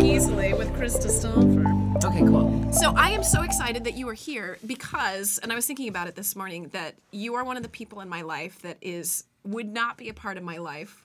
Easily with Krista Stoffer. Okay, cool. So I am so excited that you are here because, and I was thinking about it this morning, that you are one of the people in my life that is would not be a part of my life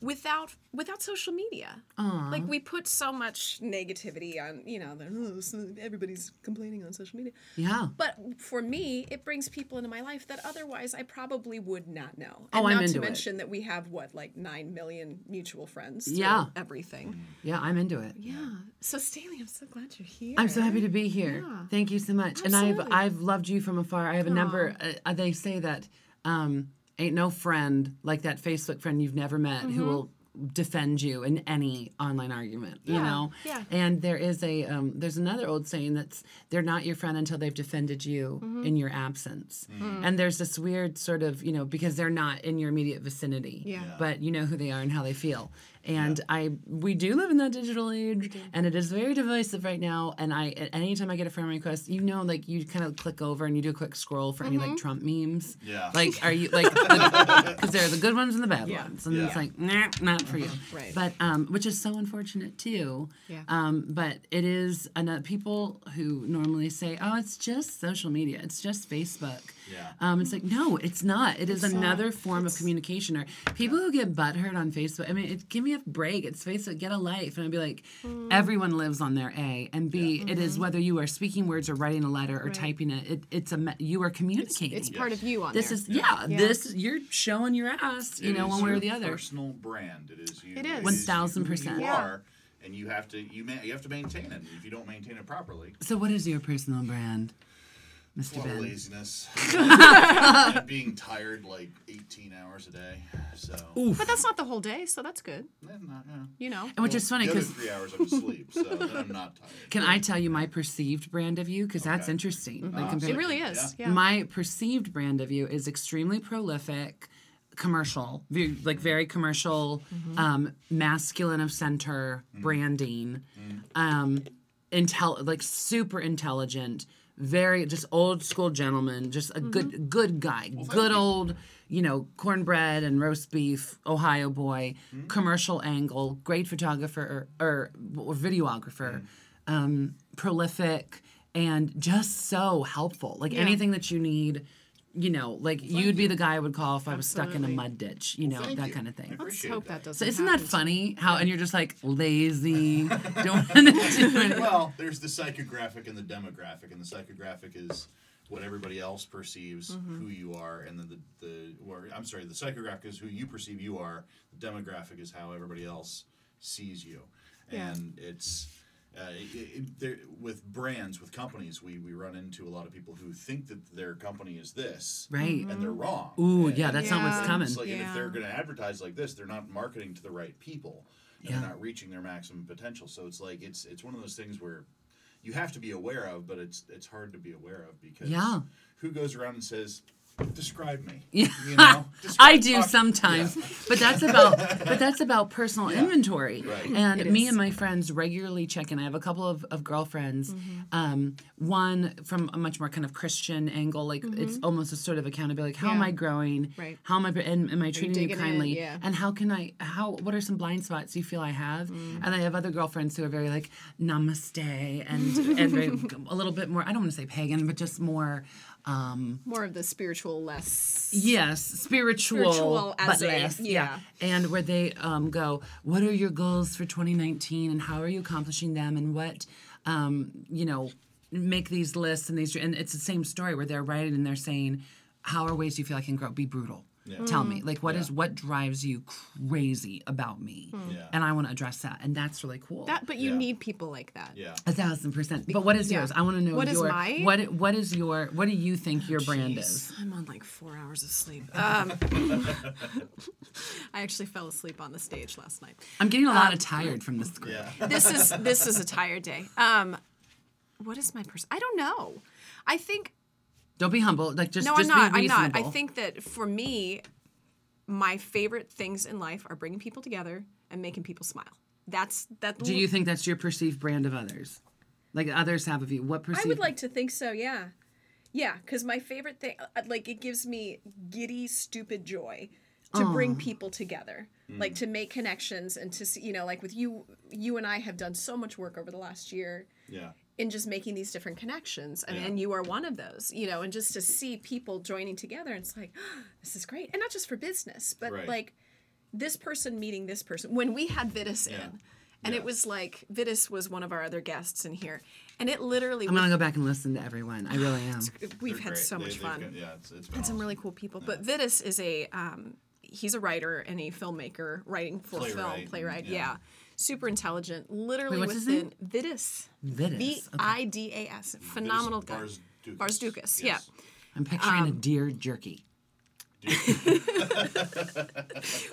without without social media. Like we put so much negativity on, you know, the, oh, everybody's complaining on social media. Yeah. But for me, it brings people into my life that otherwise I probably would not know. Oh, And I'm not into to it. mention that we have what, like nine million mutual friends. Yeah. Everything. Yeah, I'm into it. Yeah. So Staley, I'm so glad you're here. I'm so happy to be here. Yeah. Thank you so much. And I've I've loved you from afar. I have a number. Uh, they say that um, ain't no friend like that Facebook friend you've never met Mm-hmm. who will defend you in any online argument. You know. yeah. And there is a um, there's another old saying that's they're not your friend until they've defended you Mm-hmm. in your absence. And there's this weird sort of you know because they're not in your immediate vicinity. Yeah. Yeah. But you know who they are and how they feel. And I we do live in that digital age, and it is very divisive right now. And I a- anytime I get a friend request, you know, like you kind of click over and you do a quick scroll for any Mm-hmm. like Trump memes. Yeah. Like, are you like because there are the good ones and the bad Yeah. ones, and Yeah. it's like nah, not for you. Right. But um, which is so unfortunate too. Yeah. Um, but it is another people who normally say, oh, it's just social media, it's just Facebook. Yeah. Um, it's like no, it's not. It is another form of communication. Or people who get butthurt on Facebook. I mean, it, give me a break. It's Facebook. Get a life. And I'd be like, everyone lives on their A and B. It is whether you are speaking words or writing a letter or typing it. it it's a you are communicating. It's part of you on this there. is yeah, This you're showing your ass. You It know, one way or the other. Personal brand. It is you. It is. you 1000%. who You Yeah. are, and you have to you ma- you have to maintain it. If you don't maintain it properly, So, what is your personal brand, a Mr. lot of Ben? laziness, and being tired like 18 hours a day. So, But that's not the whole day, so that's good. eh, not, yeah. You know. And which is funny The other because three hours I'm asleep, so then I'm not tired. can I tell you my perceived brand of you? Because that's Okay. interesting. Like Ah, compared- It really is. Yeah. My perceived brand of you is extremely prolific, commercial, ve- like very commercial, Mm-hmm. um, masculine of center branding, um, intel like super intelligent, very just old school gentleman, just a Mm-hmm. good good guy, good old. You know, cornbread and roast beef, Ohio boy, commercial angle, great photographer or, or videographer, um, prolific, and just so helpful. Like Yeah. anything that you need, you know, like you'd be you. the guy I would call if I was stuck in a mud ditch, you know, Thank that you. kind of thing. I Let's hope that doesn't. So isn't that funny? How and you're just like lazy, don't want to do it. Well, there's the psychographic and the demographic, and the psychographic is what everybody else perceives Mm-hmm. who you are, and then the the or I'm sorry, the psychographic is who you perceive you are. The demographic is how everybody else sees you, Yeah. and it's. Uh, it, it, with brands, with companies, we, we run into a lot of people who think that their company is this, Right. and they're wrong. Ooh, And- yeah, that's not what's coming. it's like, and if they're going to advertise like this, they're not marketing to the right people. And Yeah. They're not reaching their maximum potential. So it's like it's it's one of those things where you have to be aware of, but it's it's hard to be aware of because Yeah. who goes around and says, "Describe me"? Yeah. You know? I do talk- sometimes, Yeah. but that's about but that's about personal inventory. Right. And It me is. and my friends regularly check in. I have a couple of, of girlfriends. Mm-hmm. Um, one from a much more kind of Christian angle, like it's almost a sort of accountability. Like, how am Mm-hmm. I growing? Right. How am I and am I treating you digging in? kindly? Yeah. And how can I how what are some blind spots you feel I have? Mm. And I have other girlfriends who are very like namaste and and very, a little bit more I don't want to say pagan, but just more um More of the spiritual, less. Yes, spiritual, Spiritual but as a- less. yeah. And where they um, go, what are your goals for 2019 and how are you accomplishing them and what, um, you know, make these lists and these, and it's the same story where they're writing and they're saying, how are ways you feel I can grow? Be brutal. Tell me, like, what is Yeah. what drives you crazy about me? Yeah. And I want to address that, and that's really cool. That, but you Yeah. need people like that. Yeah. a thousand percent. But what is Yeah. yours? I want to know What is your my- what what is your what do you think your brand is? I'm on like four hours of sleep. Um, I actually fell asleep on the stage last night. I'm getting a Um, lot of tired from this group. Yeah. This is this is a tired day. Um, what is my person? I don't know. I think Don't be humble. Like just no, just I'm not. be I'm not. I think that for me, my favorite things in life are bringing people together and making people smile. That's that. Do you think that's your perceived brand of others? Like others have of you. What I would like to think so, yeah. Yeah, because my favorite thing, uh, like, it gives me giddy, stupid joy to bring people together, like to make connections and to see, you know, like with you, you and I have done so much work over the last year Yeah. In just making these different connections and, Yeah. and you are one of those you know and just to see people joining together and it's like this is great and not just for business but Right. like this person meeting this person when we had Vidas Yeah. in and Yeah. it was like Vidas was one of our other guests in here and it literally I'm gonna go back and listen to everyone. I really am. we've They're had great. so much they've fun got- yeah, it's, it's been and some really cool people but Vidas is a um, he's a writer and a filmmaker writing for film Playwright, playwright yeah. Yeah. super intelligent literally what's within name? Vidas Vidas, V okay. I D A S phenomenal guy Bars Dukas. Barzdukas, Yes. I'm picturing Um, a deer jerky.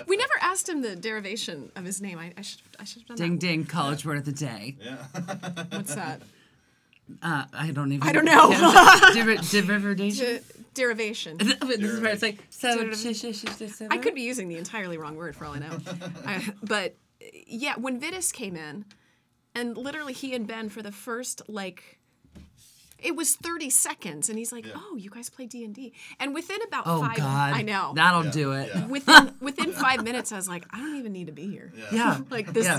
We never asked him the derivation of his name. I, I should. I should have done Ding that. ding, college word of the day. Yeah. What's that? Uh, I don't even. I don't know. Deriv- Derivation. Derivation. this is where it's like so. I could be using the entirely wrong word for all I know. I, but yeah, when Vidas came in, and literally he and Ben for the first like. It was 30 seconds, and he's like, Yeah. "Oh, you guys play D and D," and within about Oh five, God! I know. that'll Yeah, do it. yeah. within within five minutes, I was like, "I don't even need to be here." Yeah. Like this, Yeah.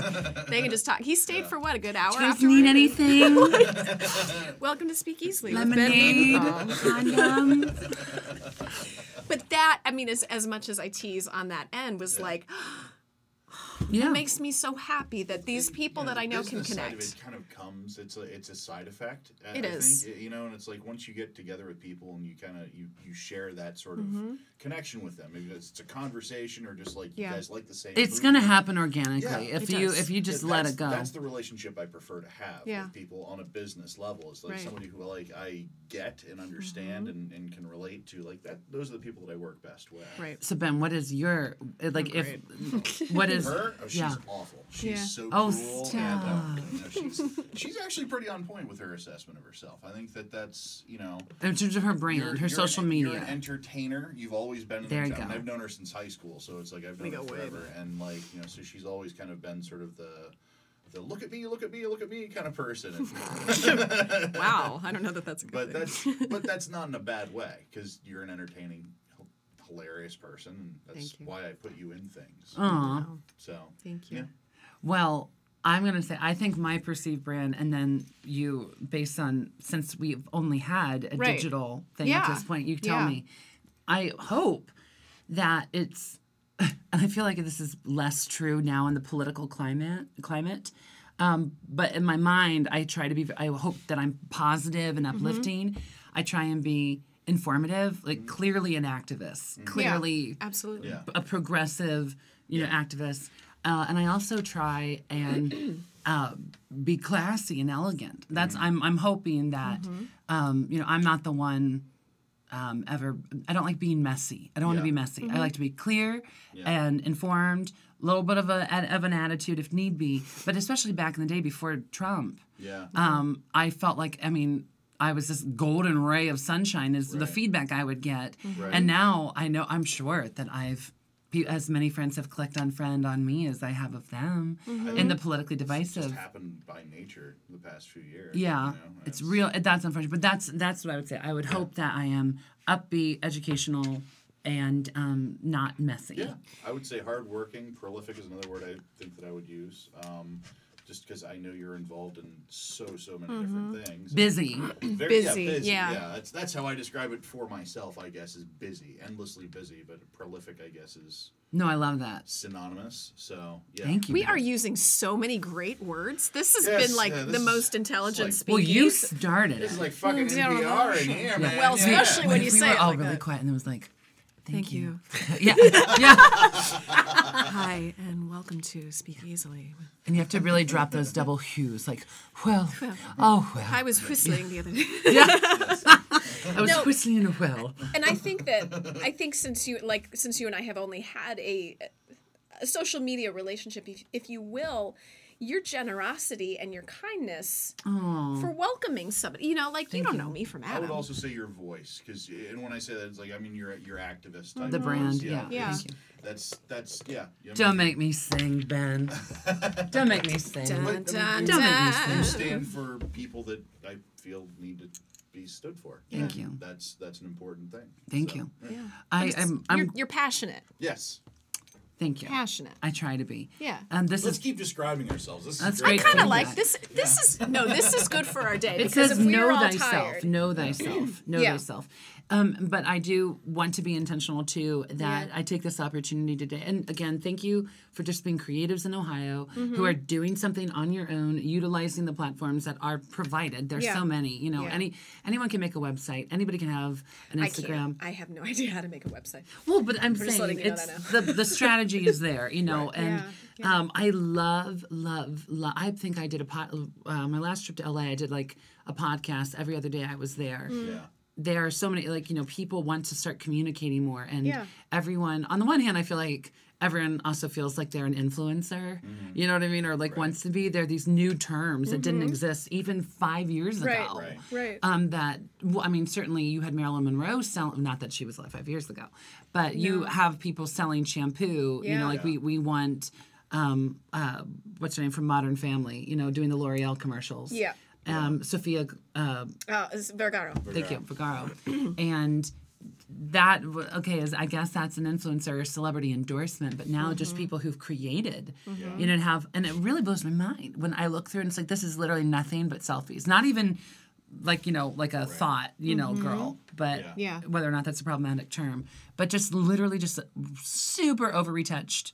they can just talk. He stayed for what a good hour. Do you guys need anything? Welcome to Speak Easily. with Ben Lemonade, condoms. But that, I mean, as, as much as I tease on that end, was like, Yeah. it makes me so happy that these people Yeah, that I know can business side of connect. it kind of comes. It's a it's a side effect. I- It I is. Think, you know, and it's like once you get together with people and you kind of you you share that sort of Mm-hmm. connection with them. Maybe it's, it's a conversation or just like Yeah. you guys like the same. It's gonna happen organically Yeah, if you does. if you just Yeah, let it go. That's the relationship I prefer to have Yeah. with people on a business level. It's like Right. somebody who like I get and understand Mm-hmm. and, and can relate to. Like that, those are the people that I work best with. Right. So Ben, what is your like if what is Her, oh, she's yeah. awful. She's Yeah. so Oh, cruel. And, uh, you know, she's, she's actually pretty on point with her assessment of herself. I think that that's you know in terms of her brand, you're- her you're social an, media. You're an entertainer. You've always been. In There the you town. go. I've known her since high school, so it's like I've known We her go way forever. And like you know, so she's always kind of been sort of the. The look at me, look at me, look at me kind of person. Wow. I don't know that that's a good but thing. that's but that's not in a bad way because you're an entertaining, h- hilarious person. And that's why I put you in things. Aw. So Thank you. yeah. Well, I'm gonna say I think my perceived brand, and then you, based on since we've only had a Right. digital thing Yeah. at this point, you tell Yeah. me. I hope that it's, and I feel like this is less true now in the political climate. Climate. Um, but in my mind, I try to be. I hope that I'm positive Mm-hmm. and uplifting. I try and be informative, like clearly an activist, clearly Absolutely. Yeah. a progressive, you know, activist. Uh, and I also try and uh, be classy and elegant. That's I'm I'm hoping that um, you know I'm not the one um, ever. I don't like being messy. I don't want to be messy. I like to be clear Yeah. and informed. A little bit of a of an attitude if need be, but especially back in the day before Trump Yeah. um, I felt like I mean I was this golden ray of sunshine is the feedback I would get, Right. and now I know I'm sure that I've as many friends have clicked on friend on me as I have of them in the politically It's divisive. just happened by nature the past few years. Yeah, you know? it's real. That's unfortunate, but that's that's what I would say. I would hope that I am upbeat, educational, and um, not messy. Yeah, I would say hardworking, prolific is another word I think that I would use. Um, just because I know you're involved in so so many different things. Busy. Very, Busy, yeah, busy. yeah. Yeah, that's that's how I describe it for myself. I guess is busy, endlessly busy, but prolific. I guess is No, I love that. synonymous. So yeah. Thank you. We are using so many great words. This has Yes, been like yeah, the most intelligent like- speaking. Well, you started It's it. like fucking Mm, yeah. NPR in here, man. Well, yeah. especially when you we say were it all like really that. quiet, and it was like, "Thank, Thank you. yeah, yeah. Hi, and welcome to Speak Easily. And you have to really drop those double hues, like, well, oh well. I was whistling the other day. yeah. I was No. whistling a well. and I think that I think since you like since you and I have only had a, a social media relationship, if, if you will, your generosity and your kindness Oh, for welcoming somebody. You know, like you don't know me from Adam. I would also say your voice, because and when I say that, it's like I mean you're you're activist. type the of brand. voice, Yeah. Yeah. Thank. That's that's yeah. you know, Don't make me sing, Ben. Don't make me sing. Dun, But, I mean, dun, Don't make me dun. you stand for people that I feel need to be stood for. Thank And you. That's that's an important thing. Thank So, you. Yeah. I, But it's- I'm, I'm you're, you're passionate. Yes. Thank you. Passionate. I try to be. Yeah. And this Let's is keep describing ourselves. This That's is great. great. kind of feedback. like this. This is no. This is good for our day it because says if we know are all thyself tired, know thyself know Yeah. thyself um, but i do want to be intentional too that Yeah. i take this opportunity today and again thank you for just being creatives in ohio Mm-hmm. who are doing something on your own utilizing the platforms that are provided there's Yeah. so many you know Yeah. any anyone can make a website anybody can have an instagram can't. I have no idea how to make a website. well, but I'm just saying letting you know it's that the the strategy is there, you know, Right. and Yeah, um, I love love love. I think I did a pod. Uh, my last trip to LA, I did like a podcast every other day. I was there. Yeah. There are so many like you know people want to start communicating more, and Yeah. everyone on the one hand, I feel like everyone also feels like they're an influencer. You know what I mean, or like wants to be. There are these new terms that didn't exist even five years Right. ago Right. Right. um, that well, I mean, certainly you had Marilyn Monroe selling. Not that she was alive five years ago, but you have people selling shampoo. You know, like we we want um, uh, what's her name from Modern Family. You know, doing the L'Oreal commercials. Yeah. Um, Sofia, uh, Uh, it's Vergara. thank you, Vergara, and that w- okay is I guess that's an influencer or celebrity endorsement, but now Mm-hmm. just people who've created, you know, and have and it really blows my mind when I look through and it's like this is literally nothing but selfies, not even like you know like a thought you know girl, but Yeah. Mm-hmm. Yeah. whether or not that's a problematic term, but just literally just super over retouched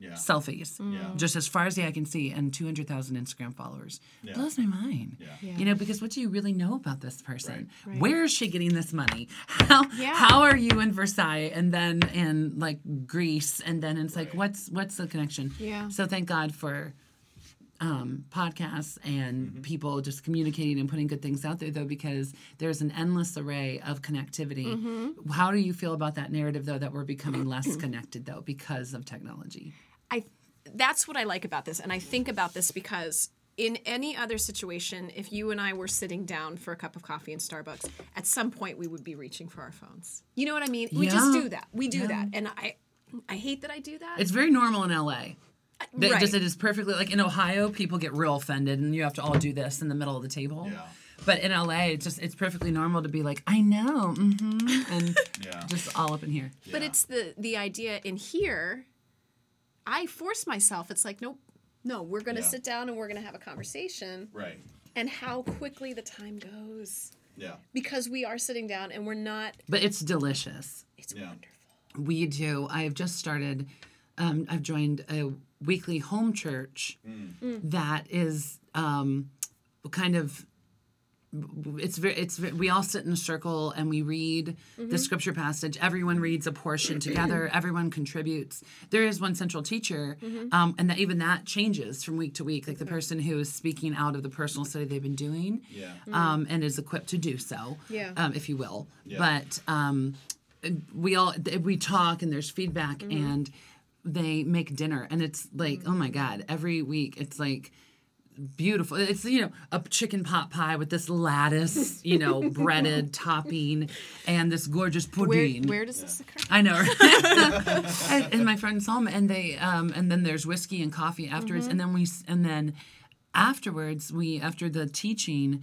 Yeah. selfies, Yeah. just as far as the eye can see, and 200,000 Instagram followers. Yeah. Blows my mind. Yeah. You know, because what do you really know about this person? Right. Where is she getting this money? How Yeah. how are you in Versailles and then in like Greece and then it's like what's what's the connection? Yeah. So thank God for um, podcasts and people just communicating and putting good things out there though because there's an endless array of connectivity. How do you feel about that narrative though that we're becoming less connected though because of technology? I that's what I like about this, and I think about this because in any other situation, if you and I were sitting down for a cup of coffee in Starbucks, at some point we would be reaching for our phones. You know what I mean? We just do that. We do that, and I I hate that I do that. It's very normal in LA. They Right. just it is perfectly like in Ohio, people get real offended and you have to all do this in the middle of the table. Yeah. But in LA, it's just it's perfectly normal to be like, I know, hmm and Yeah. just all up in here. But it's the the idea in here. I force myself. It's like nope, no. We're gonna Yeah. sit down and we're gonna have a conversation. right. And how quickly the time goes Yeah. because we are sitting down and we're not. But it's delicious. It's Yeah. wonderful. We do. I have just started. Um, I've joined a weekly home church that is um, kind of. It's very. It's ve- we all sit in a circle and we read the scripture passage. Everyone reads a portion together. Everyone contributes. There is one central teacher, um, and that even that changes from week to week. Like the person who is speaking out of the personal study they've been doing, Yeah. um, and is equipped to do so, Yeah. um, if you will. Yeah. But um, we all we talk and there's feedback Mm-hmm. and they make dinner and it's like oh my god every week it's like beautiful it's you know a chicken pot pie with this lattice you know breaded topping and this gorgeous pudding where does this occur? I know. and, and my friends home, and they, um, and then there's whiskey and coffee afterwards, Mm-hmm. and then we, s- and then afterwards, we after the teaching,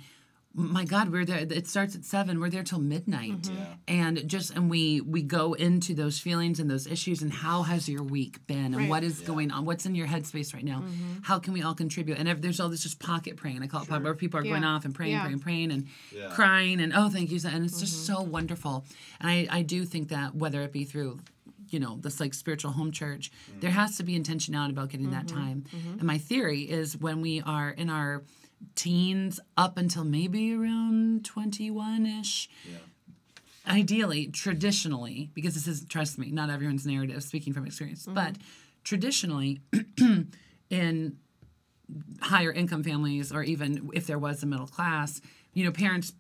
my God, we're there. It starts at seven. We're there till midnight, Mm-hmm. Yeah. and just and we we go into those feelings and those issues, and how has your week been, and Right. what is going on, what's in your headspace right now, how can we all contribute? And if there's all this just pocket praying. I call it pocket, where people are going off and praying, Yeah. praying, praying, and Yeah. crying, and oh, thank you, and it's just Mm-hmm. so wonderful. And I I do think that whether it be through you know this like spiritual home church there has to be intentionality about getting that Mm-hmm. time and my theory is when we are in our teens up until maybe around 21ish Yeah. ideally traditionally because this is trust me not everyone's narrative speaking from experience Mm-hmm. but traditionally in higher income families or even if there was a middle class you know parents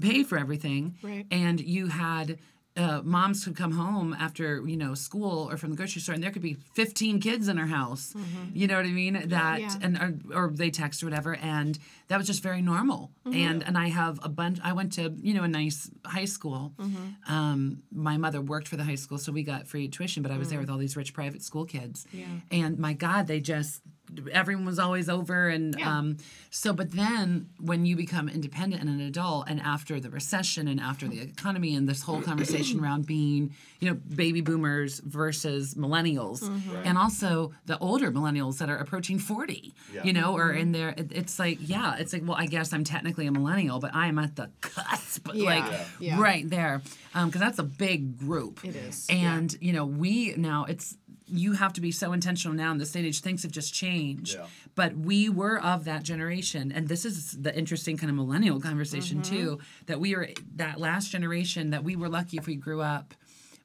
paid for everything Right. and you had uh, moms could come home after you know school or from the grocery store and there could be 15 kids in her house. Mm-hmm. You know what i mean? That Yeah. and or, or they text or whatever and that was just very normal. Mm-hmm. And and i have a bunch i went to you know a nice high school. Mm-hmm. Um, my mother worked for the high school so we got free tuition but i was there mm. with all these rich private school kids. And my god they just everyone was always over and Yeah. um, so but then when you become independent and an adult and after the recession and after the economy and this whole conversation around being you know baby boomers versus millennials mm-hmm. and also the older millennials that are approaching 40 Yeah. you know or mm-hmm. in there it, it's like yeah it's like well i guess i'm technically a millennial but i am at the cusp Yeah. like Yeah. Yeah. right there um, because that's a big group It is, and you know we now it's you have to be so intentional now in this day and age things have just changed Yeah. but we were of that generation and this is the interesting kind of millennial conversation Mm-hmm. too that we were that last generation that we were lucky if we grew up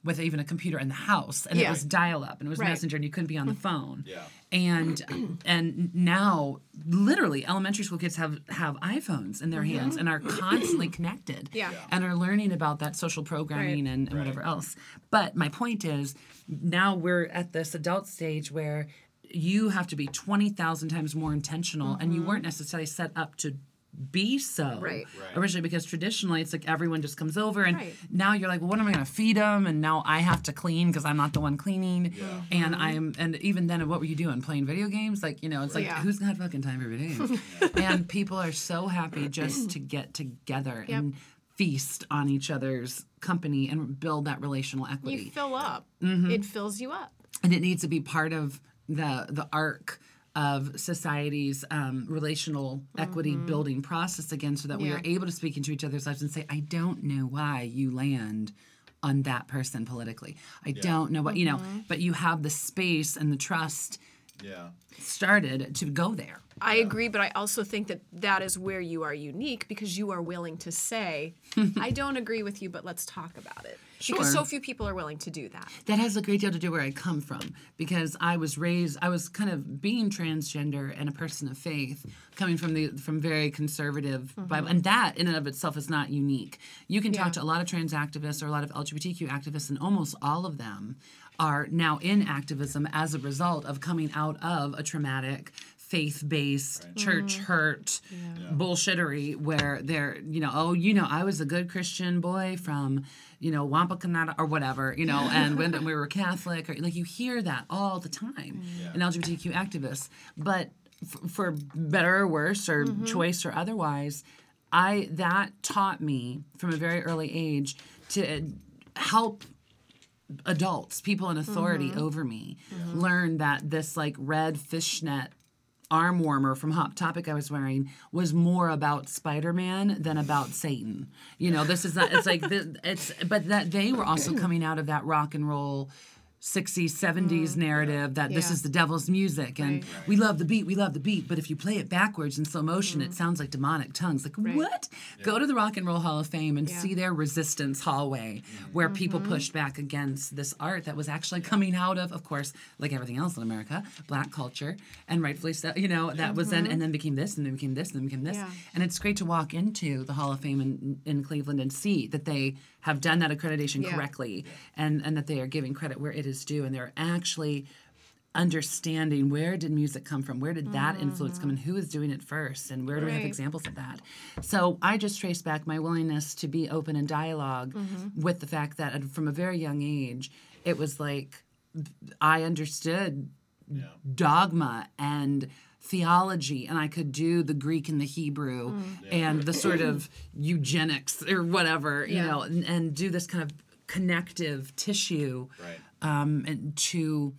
with even a computer in the house and Yeah. it was dial up and it was Right. messenger and you couldn't be on the phone Yeah. And and now literally elementary school kids have have iPhones in their hands and are constantly connected Mm-hmm. Yeah. Yeah. and are learning about that social programming Right. and, and whatever else but my point is now we're at this adult stage where you have to be 20,000 times more intentional and you weren't necessarily set up to be so. Right. Right. originally because traditionally it's like everyone just comes over and Right. now you're like well what am i going to feed them and now i have to clean because i'm not the one cleaning and Mm-hmm. i'm and even then what were you doing playing video games like you know it's like Yeah. who's got fucking time for video games and people are so happy just to get together and feast on each other's company and build that relational equity You fill up. Mm-hmm. It fills you up. and it needs to be part of the the arc of society's um, relational equity building process again so that we are able to speak into each other's lives and say i don't know why you land on that person politically. I don't know what you know but you have the space and the trust Yeah. started to go there I agree, but I also think that that is where you are unique because you are willing to say, I don't agree with you, but let's talk about it. Because so few people are willing to do that. that has a great deal to do where I come from because I was raised I was kind of being transgender and a person of faith coming from the from very conservative Bible mm-hmm. and that in and of itself is not unique. You can talk Yeah. to a lot of trans activists or a lot of LGBTQ activists and almost all of them are now in activism as a result of coming out of a traumatic faith-based church mm-hmm. hurt bullshittery where they're you know oh you know I was a good Christian boy from you know Wapakoneta or whatever you know and when we were Catholic or like you hear that all the time mm. in LGBTQ activists. But f- for better or worse or mm-hmm. choice or otherwise I that taught me from a very early age to uh, help adults, people in authority mm-hmm. over me, learn that this like red fishnet arm warmer from Hot Topic I was wearing was more about Spider-Man than about Satan. You know, this is not it's like the, it's but that they were also coming out of that rock and roll 60s 70s mm, narrative that this is the devil's music and Right. we love the beat we love the beat but if you play it backwards in slow motion it mm. sounds like demonic tongues. Like what? Go to the rock and roll hall of fame and Yeah. see their resistance hallway mm-hmm. where people mm-hmm. pushed back against this art that was actually coming out of of course like everything else in america black culture and rightfully so you know that was then mm-hmm. and then became this and then became this and then became this. Yeah. and it's great to walk into the hall of fame in, in cleveland and see that they have done that accreditation Yeah. correctly and and that they are giving credit where it is due and they're actually understanding where did music come from where did that influence come and mm-hmm. who is doing it first and where do we have examples of that so i just trace back my willingness to be open in dialog mm-hmm. with the fact that from a very young age it was like i understood Yeah. dogma and theology and I could do the Greek and the Hebrew and the sort of eugenics or whatever, you Yeah. know, and, and do this kind of connective tissue Right. um, and to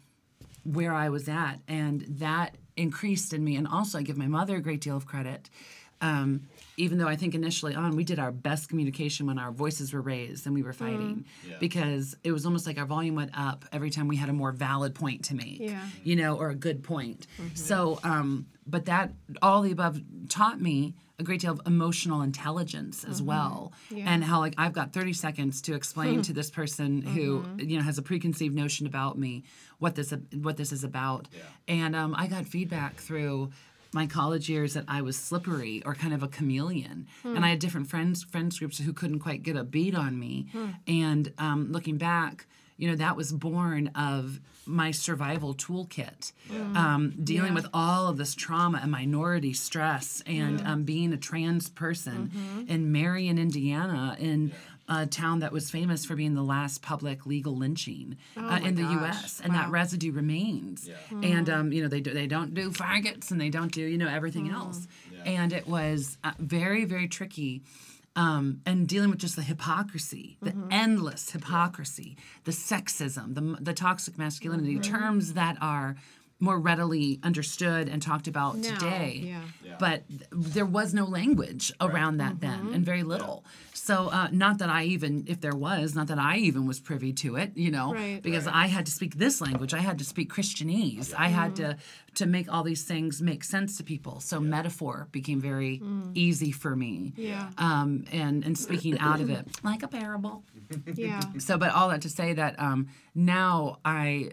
where I was at. And that increased in me. And also, I give my mother a great deal of credit. Um, even though I think initially on we did our best communication when our voices were raised and we were fighting Yeah. because it was almost like our volume went up every time we had a more valid point to make Yeah. you know or a good point. So um, but that all the above taught me a great deal of emotional intelligence as well and how like i've got 30 seconds to explain to this person who you know has a preconceived notion about me what this what this is about. And um, i got feedback through my college years that I was slippery or kind of a chameleon, and I had different friends friends groups who couldn't quite get a beat on me. And um, looking back, you know, that was born of my survival toolkit, um, dealing with all of this trauma and minority stress, and um, being a trans person in Marion, Indiana, in a town that was famous for being the last public legal lynching uh, in the gosh. U.S. and that residue remains. And um, you know they do, they don't do faggots and they don't do you know everything else. And it was uh, very very tricky. Um, and dealing with just the hypocrisy, the endless hypocrisy, the sexism, the, the toxic masculinity, terms that are more readily understood and talked about Now, today. yeah. Yeah. But th- there was no language around that then, and very little. So, uh, not that I even, if there was, not that I even was privy to it, you know, Right. because I had to speak this language. I had to speak Christianese. I had to to make all these things make sense to people. So metaphor became very easy for me. Yeah. Um, and and speaking out of it like a parable. Yeah. So, but all that to say that um, now I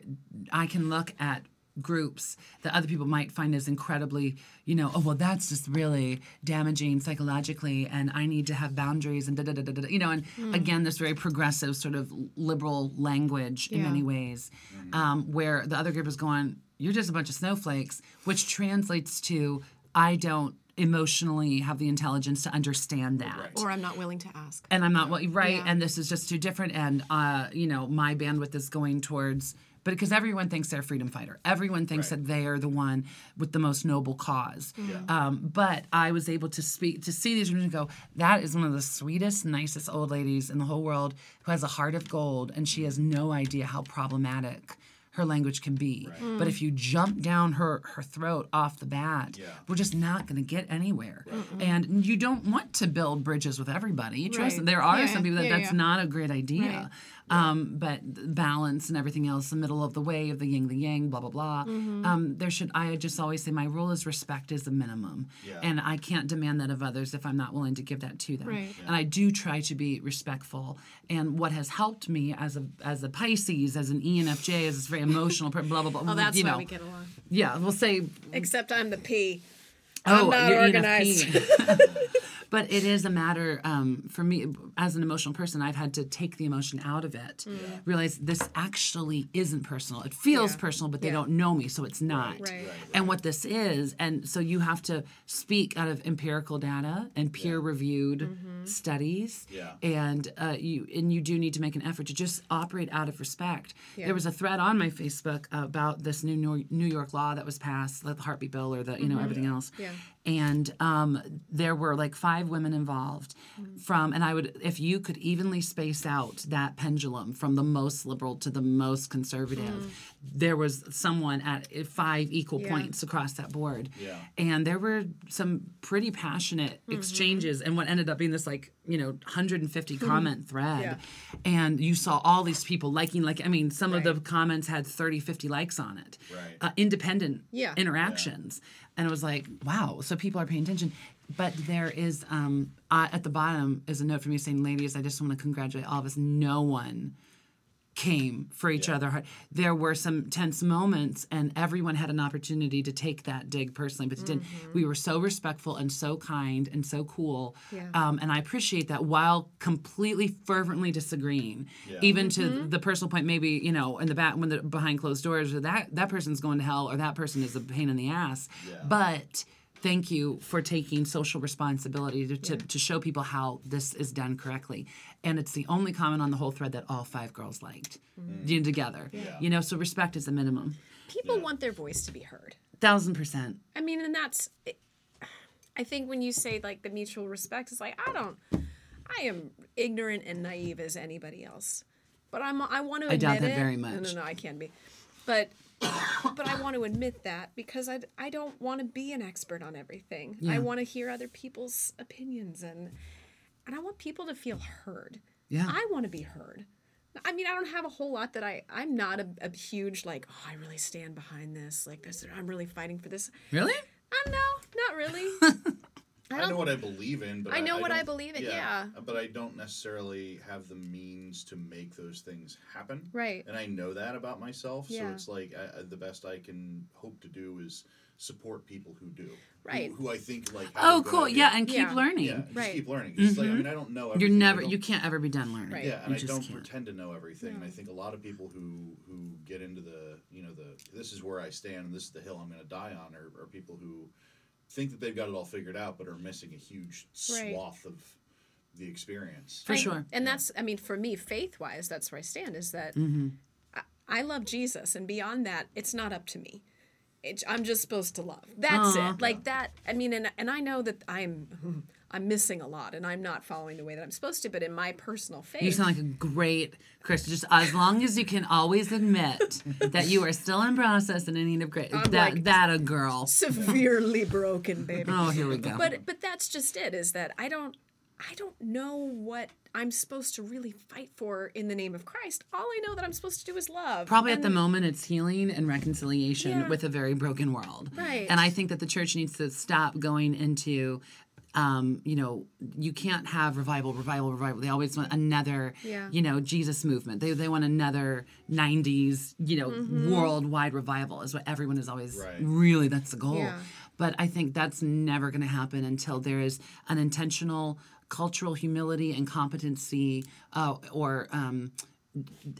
I can look at groups that other people might find as incredibly, you know, oh well, that's just really damaging psychologically, and I need to have boundaries and da da da da da. You know, and again, this very progressive sort of liberal language in many ways, um, where the other group is going, you're just a bunch of snowflakes, which translates to I don't emotionally have the intelligence to understand that Or I'm not willing to ask. and I'm not well, right, Yeah. and this is just too different, and uh, you know, my bandwidth is going towards, but because everyone thinks they're a freedom fighter, everyone thinks Right. that they are the one with the most noble cause. Um, but I was able to speak to see these women and go, that is one of the sweetest, nicest old ladies in the whole world who has a heart of gold, and she has no idea how problematic. Her language can be, Right. but if you jump down her her throat off the bat, Yeah. we're just not going to get anywhere. And you don't want to build bridges with everybody. Trust Right. me, there are Yeah, some people that yeah, that's yeah. not a great idea. Um, but balance and everything else, the middle of the way of the yin, the yang, blah blah blah. Mm-hmm. Um, there should I just always say my rule is respect is the minimum, Yeah. and I can't demand that of others if I'm not willing to give that to them. Right. And I do try to be respectful. And what has helped me as a as a Pisces, as an ENFJ, as this very emotional, per- blah blah blah. Oh, that's you why know, we get along. yeah, we'll say Except I'm the P. Oh, I'm not you're organized. ENFP. but it is a matter um, for me as an emotional person. I've had to take the emotion out of it, realize this actually isn't personal. It feels Yeah. personal, but they Yeah. don't know me, so it's not. Right. Right, And what this is, and so you have to speak out of empirical data and peer-reviewed Mm-hmm. studies, Yeah. and uh, you and you do need to make an effort to just operate out of respect. Yeah. There was a thread on my Facebook about this new New York law that was passed, like the heartbeat bill or the you know everything else. Mm-hmm. Yeah. And um, there were like five women involved from, and I would, if you could evenly space out that pendulum from the most liberal to the most conservative, there was someone at uh, five equal Yeah. points across that board. Yeah. And there were some pretty passionate exchanges, and what ended up being this like you know 150 comment thread, Yeah. and you saw all these people liking like I mean some of the comments had 30, 50 likes on it, Right. uh, independent Yeah. interactions, and it was like wow, so people are paying attention. But there is um, at the bottom is a note from me saying, ladies, I just want to congratulate all of us. No one came for each Yeah. other hard. There were some tense moments, and everyone had an opportunity to take that dig personally, but it didn't. We were so respectful and so kind and so cool, Yeah. um, and I appreciate that while completely fervently disagreeing, Yeah. even to the personal point. Maybe you know, in the back when the behind closed doors, that that person's going to hell, or that person is a pain in the ass. Yeah. But thank you for taking social responsibility to, to, to show people how this is done correctly. And it's the only comment on the whole thread that all five girls liked. Mm-hmm. You know, together. You know, so respect is the minimum. People want their voice to be heard. Thousand percent. I mean, and that's. I think when you say like the mutual respect, it's like I don't. I am ignorant and naive as anybody else, but I'm. I want to. I doubt admit that it. very No, much. no, no, I can be, but. But I want to admit that because I, I don't want to be an expert on everything. I want to hear other people's opinions and and I want people to feel heard. Yeah. I want to be heard. I mean, I don't have a whole lot that I. I'm not a, a huge like. Oh, I really stand behind this. Like this. I'm really fighting for this. Really? Uh, no, not really. I I, don't. know what I believe in, but I know what I don't- believe in, yeah. But I don't necessarily have the means to make those things happen. Right. And I know that about myself. So it's like I, I- the best I can hope to do is support people who do. Right. Who, who I think like. Oh, cool. idea. Yeah, and keep Yeah. learning. Yeah, just Right. keep learning. 'Cause It's like, I mm-hmm. mean, I don't know. You're never. You can't ever be done learning. Right. Yeah, and You I just don't can't. pretend to know everything. And I think a lot of people who who get into the you know the this is where I stand and this is the hill I'm going to die on are, are people who think that they've got it all figured out but are missing a huge Right. swath of the experience. For I- sure. And that's, I mean, for me, faith wise, that's where I stand is that Mm-hmm. I, I love Jesus. And beyond that, it's not up to me. It, I'm just supposed to love. That's Aw. it. Like that. I mean, and, and I know that I'm. I'm missing a lot, and I'm not following the way that I'm supposed to. But in my personal faith, You sound like a great Christian. Just as long as you can always admit that you are still in process and in need of grace. That like- that a girl. severely broken, baby. Oh, here we go. But but that's just it. Is that I don't I don't know what I'm supposed to really fight for in the name of Christ. All I know that I'm supposed to do is love. Probably at the moment it's healing and reconciliation Yeah. with a very broken world. Right. And I think that the church needs to stop going into um, you know, you can't have revival, revival, revival. They always want another, Yeah. you know, Jesus movement. They, they want another 90s, you know, Mm-hmm. worldwide revival is what everyone is always Right. really, that's the goal. Yeah. But I think that's never going to happen until there is an intentional cultural humility and competency uh, or um,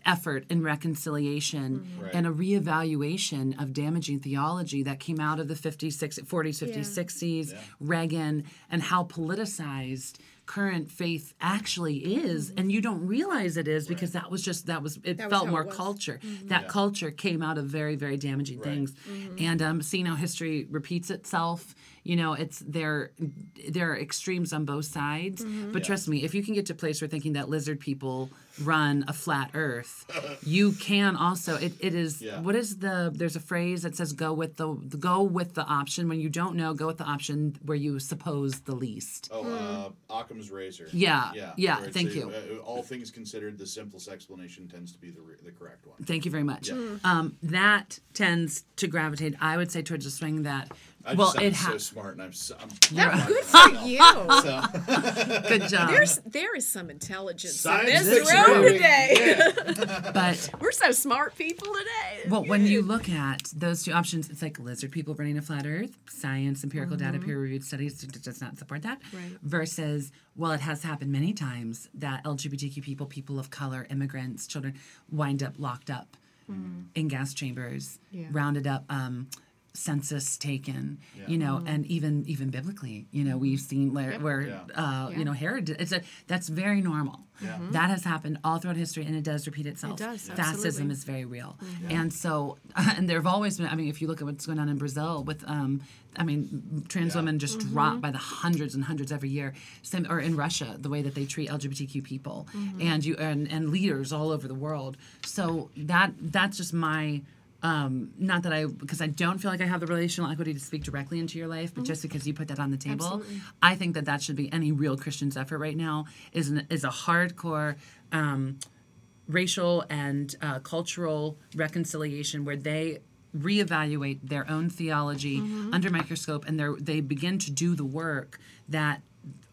effort in reconciliation Right. and a reevaluation of damaging theology that came out of the 50s, 60s, 40s, 50s, Yeah. 60s, Reagan, and how politicized current faith actually is. Mm-hmm. And you don't realize it is because that was just that was it That was felt it more was. culture. Mm-hmm. That culture came out of very very damaging things. And um, seeing how history repeats itself you know it's there there are extremes on both sides. But trust me if you can get to a place where thinking that lizard people run a flat earth you can also it, it is Yeah. what is the there's a phrase that says go with the go with the option when you don't know go with the option where you suppose the least Oh, uh, Occam's razor. Yeah, yeah, where it's thank a- you. uh, all things considered, the simplest explanation tends to be the, re- the correct one. Thank you very much. Yeah. Um, that tends to gravitate, I would say, towards a swing that. I well, just it sound has so smart, and I'm, so, I'm That- good for for you. So, good job. There's there is some intelligence Science in this fiction, room baby. today. but We're so smart people today. well, when you look at those two options, it's like lizard people running a flat Earth, science, empirical data, peer-reviewed studies does not support that. Right. Versus, well, it has happened many times that LGBTQ people, people of color, immigrants, children, wind up locked up in gas chambers, Yeah. rounded up. Um, census taken you know and even even biblically you know we've mm-hmm. seen where, where Yeah. uh, you know herod it's a that's very normal. Mm-hmm. That has happened all throughout history and it does repeat itself. does, fascism absolutely. is very real. Mm-hmm. And so and there have always been i mean if you look at what's going on in brazil with um i mean trans Yeah. women just drop by the hundreds and hundreds every year. Same or in russia the way that they treat lgbtq people and you and, and leaders all over the world. So that that's just my um, not that I, because I don't feel like I have the relational equity to speak directly into your life, but just because you put that on the table, I think that that should be any real Christian's effort right now. Is an, is a hardcore um, racial and uh, cultural reconciliation where they reevaluate their own theology under microscope and they they begin to do the work that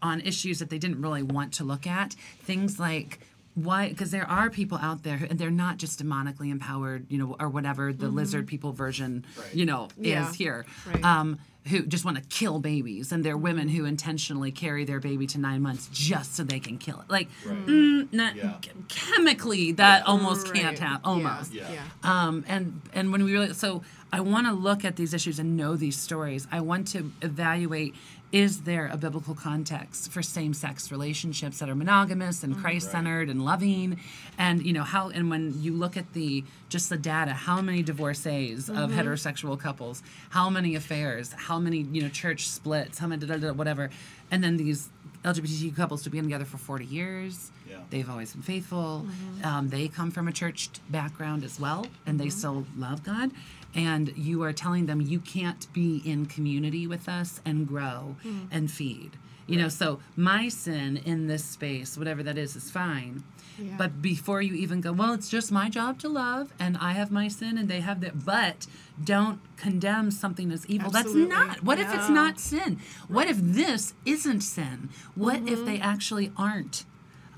on issues that they didn't really want to look at. Things like why because there are people out there who, and they're not just demonically empowered you know or whatever the lizard people version you know Yeah. is here Right. um, who just want to kill babies and they're women who intentionally carry their baby to nine months just so they can kill it like mm, not, Yeah. chemically that almost can't Right. happen Yeah. almost Yeah. Yeah. um, and and when we really so I want to look at these issues and know these stories. I want to evaluate is there a biblical context for same-sex relationships that are monogamous and mm, Christ-centered and loving, and you know how and when you look at the just the data, how many divorcees of mm-hmm. heterosexual couples, how many affairs, how many you know church splits, how many da, da, da, whatever, and then these LGBTQ couples to be together for 40 years. Yeah. They've always been faithful. Mm-hmm. Um, they come from a church background as well, and they mm-hmm. still love God. And you are telling them you can't be in community with us and grow and feed. You know, so my sin in this space, whatever that is, is fine. Yeah. But before you even go, well, it's just my job to love, and I have my sin, and they have that. But don't condemn something as evil. Absolutely. That's not. What if it's not sin? What if this isn't sin? What if they actually aren't?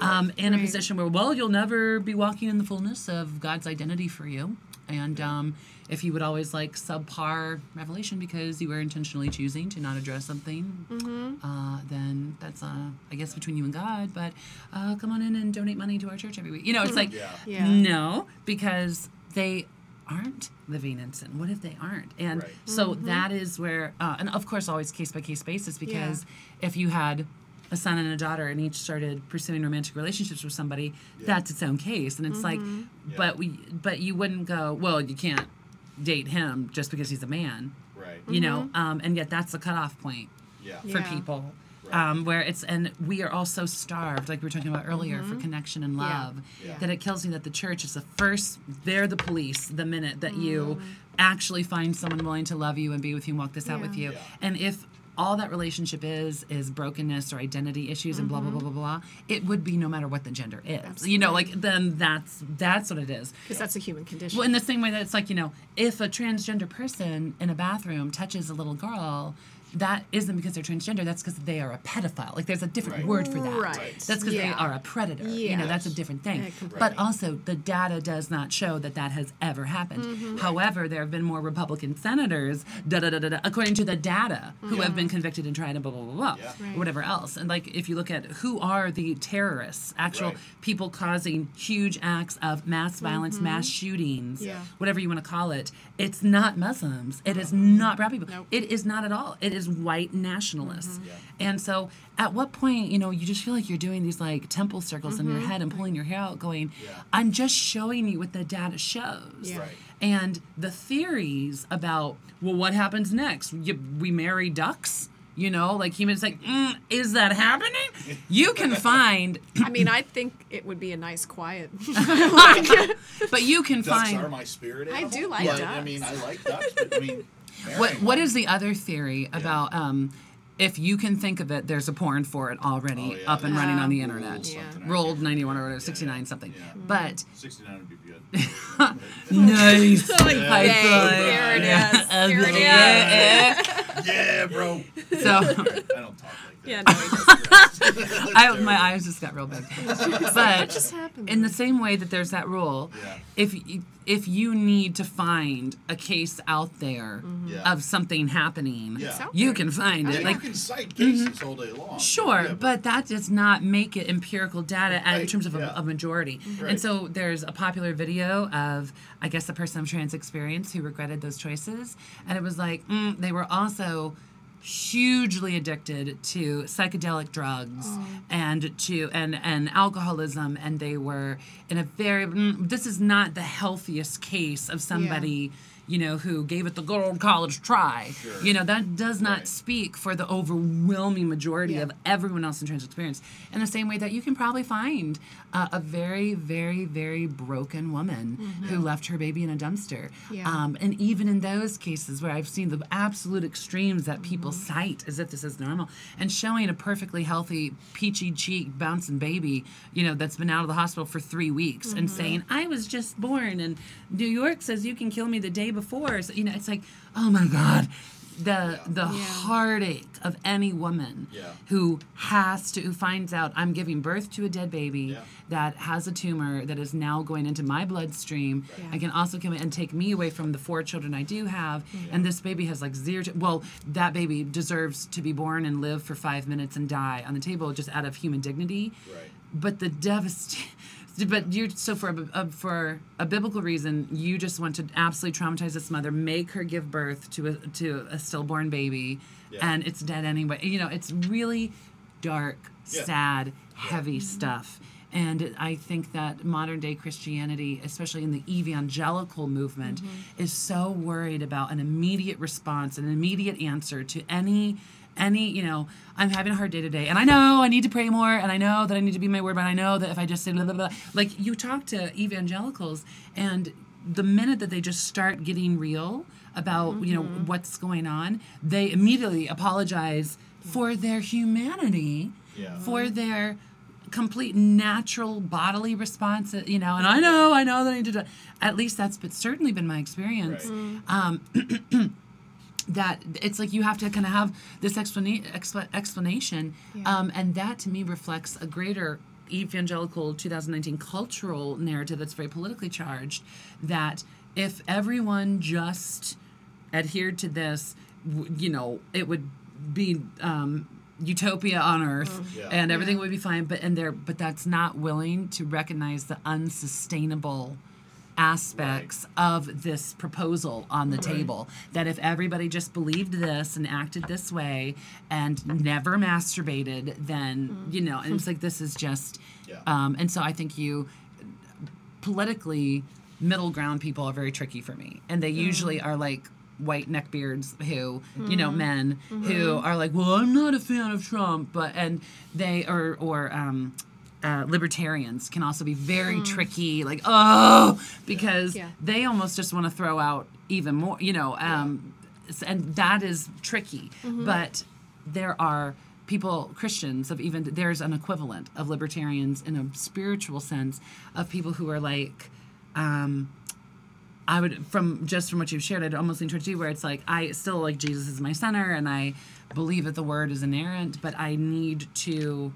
Um, in a position where, well, you'll never be walking in the fullness of God's identity for you. And um, if you would always like subpar revelation because you were intentionally choosing to not address something, uh, then that's uh, I guess between you and God. But uh, come on in and donate money to our church every week. You know, it's like Yeah. Yeah. no, because they aren't living in sin. What if they aren't? And Right. so that is where, uh, and of course, always case by case basis. Because if you had a son and a daughter and each started pursuing romantic relationships with somebody, that's its own case. And it's like, but we, but you wouldn't go, well, you can't date him just because he's a man, Right. you know. Um, and yet that's the cutoff point Yeah. for Yeah. people. Right. Um, where it's and we are all so starved, like we were talking about earlier, for connection and love, Yeah. that it kills me that the church is the first. They're the police the minute that you actually find someone willing to love you and be with you and walk this out with you. Yeah. And if all that relationship is is brokenness or identity issues and blah blah mm-hmm. blah blah blah, it would be no matter what the gender is. You know, like then that's that's what it is. Because that's a human condition. Well, in the same way that it's like, you know, if a transgender person in a bathroom touches a little girl, that isn't because they're transgender. That's because they are a pedophile. Like there's a different Right. word for that. Right. That's because they are a predator. You know, that's a different thing. Yeah, but also, the data does not show that that has ever happened. Mm-hmm. However, there have been more Republican senators, da da da da, according to the data, who have been convicted and tried and blah blah blah blah, Yeah. Whatever else. And like, if you look at who are the terrorists, actual people causing huge acts of mass violence, mass shootings, Mm-hmm. Yeah. whatever you want to call it, it's not Muslims. It is not brown people. Nope. It is not at all. It is white nationalists. Yeah. And so at what point, you know, you just feel like you're doing these like temple circles in your Mm-hmm. head and pulling your hair out going, Yeah. I'm just showing you what the data shows. Yeah. Right. And the theories about, well, what happens next? You, we marry ducks? You know, like humans like, mm, is that happening? You can find, I mean, I think it would be a nice quiet. but you can Ducks find. are my spirit Animal. I do like but, I mean, I like ducks, but I mean, What marrying what one- the other theory about um if you can think of it, there's a porn for it already Oh, yeah, up and yeah. running on the internet. Yeah. Rolled 91 or Yeah, whatever, yeah, 69 something. But 69 would be good. nice. Yay, High there it Yeah. There it is. Yeah. yeah, bro. So I don't talk like that. Yeah, no, it doesn't. I, my eyes just got real big. But just happened? in the same way that there's that rule, Yeah. if if you need to find a case out there Yeah. of something happening, Yeah. You can find Yeah, it. you can cite mm-hmm. cases all day long. Sure, Yeah, but that does not make it empirical data at- in terms of a, a majority. Right. And so there's a popular video of, I guess, a person of trans experience who regretted those choices. And it was like, mm, they were also hugely addicted to psychedelic drugs and to and and alcoholism and they were in a very mm, this is not the healthiest case of somebody you know who gave it the good old college try Sure. you know that does not Right. speak for the overwhelming majority Yeah. of everyone else in trans experience in the same way that you can probably find uh, a very very very broken woman who left her baby in a dumpster. Yeah. um, and even in those cases where i've seen the absolute extremes that people cite as if this is normal and showing a perfectly healthy peachy cheek bouncing baby you know that's been out of the hospital for three weeks and saying i was just born and new york says you can kill me the day before. So, you know it's like oh my god the the heartache of any woman Yeah. who has to who finds out I'm giving birth to a dead baby Yeah. that has a tumor that is now going into my bloodstream Yeah. and can also come and take me away from the four children I do have and this baby has like zero well that baby deserves to be born and live for 5 minutes and die on the table just out of human dignity Right. but the devastation but you so for a, a uh, for a biblical reason you just want to absolutely traumatize this mother make her give birth to a to a stillborn baby Yeah. and it's dead anyway. You know it's really dark Yeah. sad heavy mm-hmm. stuff. And I think that modern day Christianity, especially in the evangelical movement, mm-hmm. is so worried about an immediate response, an immediate answer to any any you know i'm having a hard day today and i know i need to pray more and i know that i need to be my word but i know that if i just say blah blah blah like you talk to evangelicals and the minute that they just start getting real about you know what's going on they immediately apologize for their humanity Yeah. for their complete natural bodily response uh, you know and i know i know that i need to do at least that's but certainly been my experience Right. um, that it's like you have to kind of have this explana- expla- explanation um, and that to me reflects a greater evangelical 2019 cultural narrative that's very politically charged that if everyone just adhered to this, w- you know, it would be um, utopia on earth Yeah. and everything would be fine. But and they're but that's not willing to recognize the unsustainable aspects of this proposal on the table. That if everybody just believed this and acted this way and never masturbated then you know and it's like this is just Yeah. um, and so i think you politically middle ground people are very tricky for me. And they usually are like white neckbeards who you know men who are like well i'm not a fan of trump but and they or or um uh, libertarians can also be very tricky like oh because Yeah. they almost just want to throw out even more you know um s- and that is tricky. But there are people christians of even there's an equivalent of libertarians in a spiritual sense of people who are like um I would from just from what you've shared, I'd almost lean towards you where it's like I still like Jesus is my center and I believe that the word is inerrant, but I need to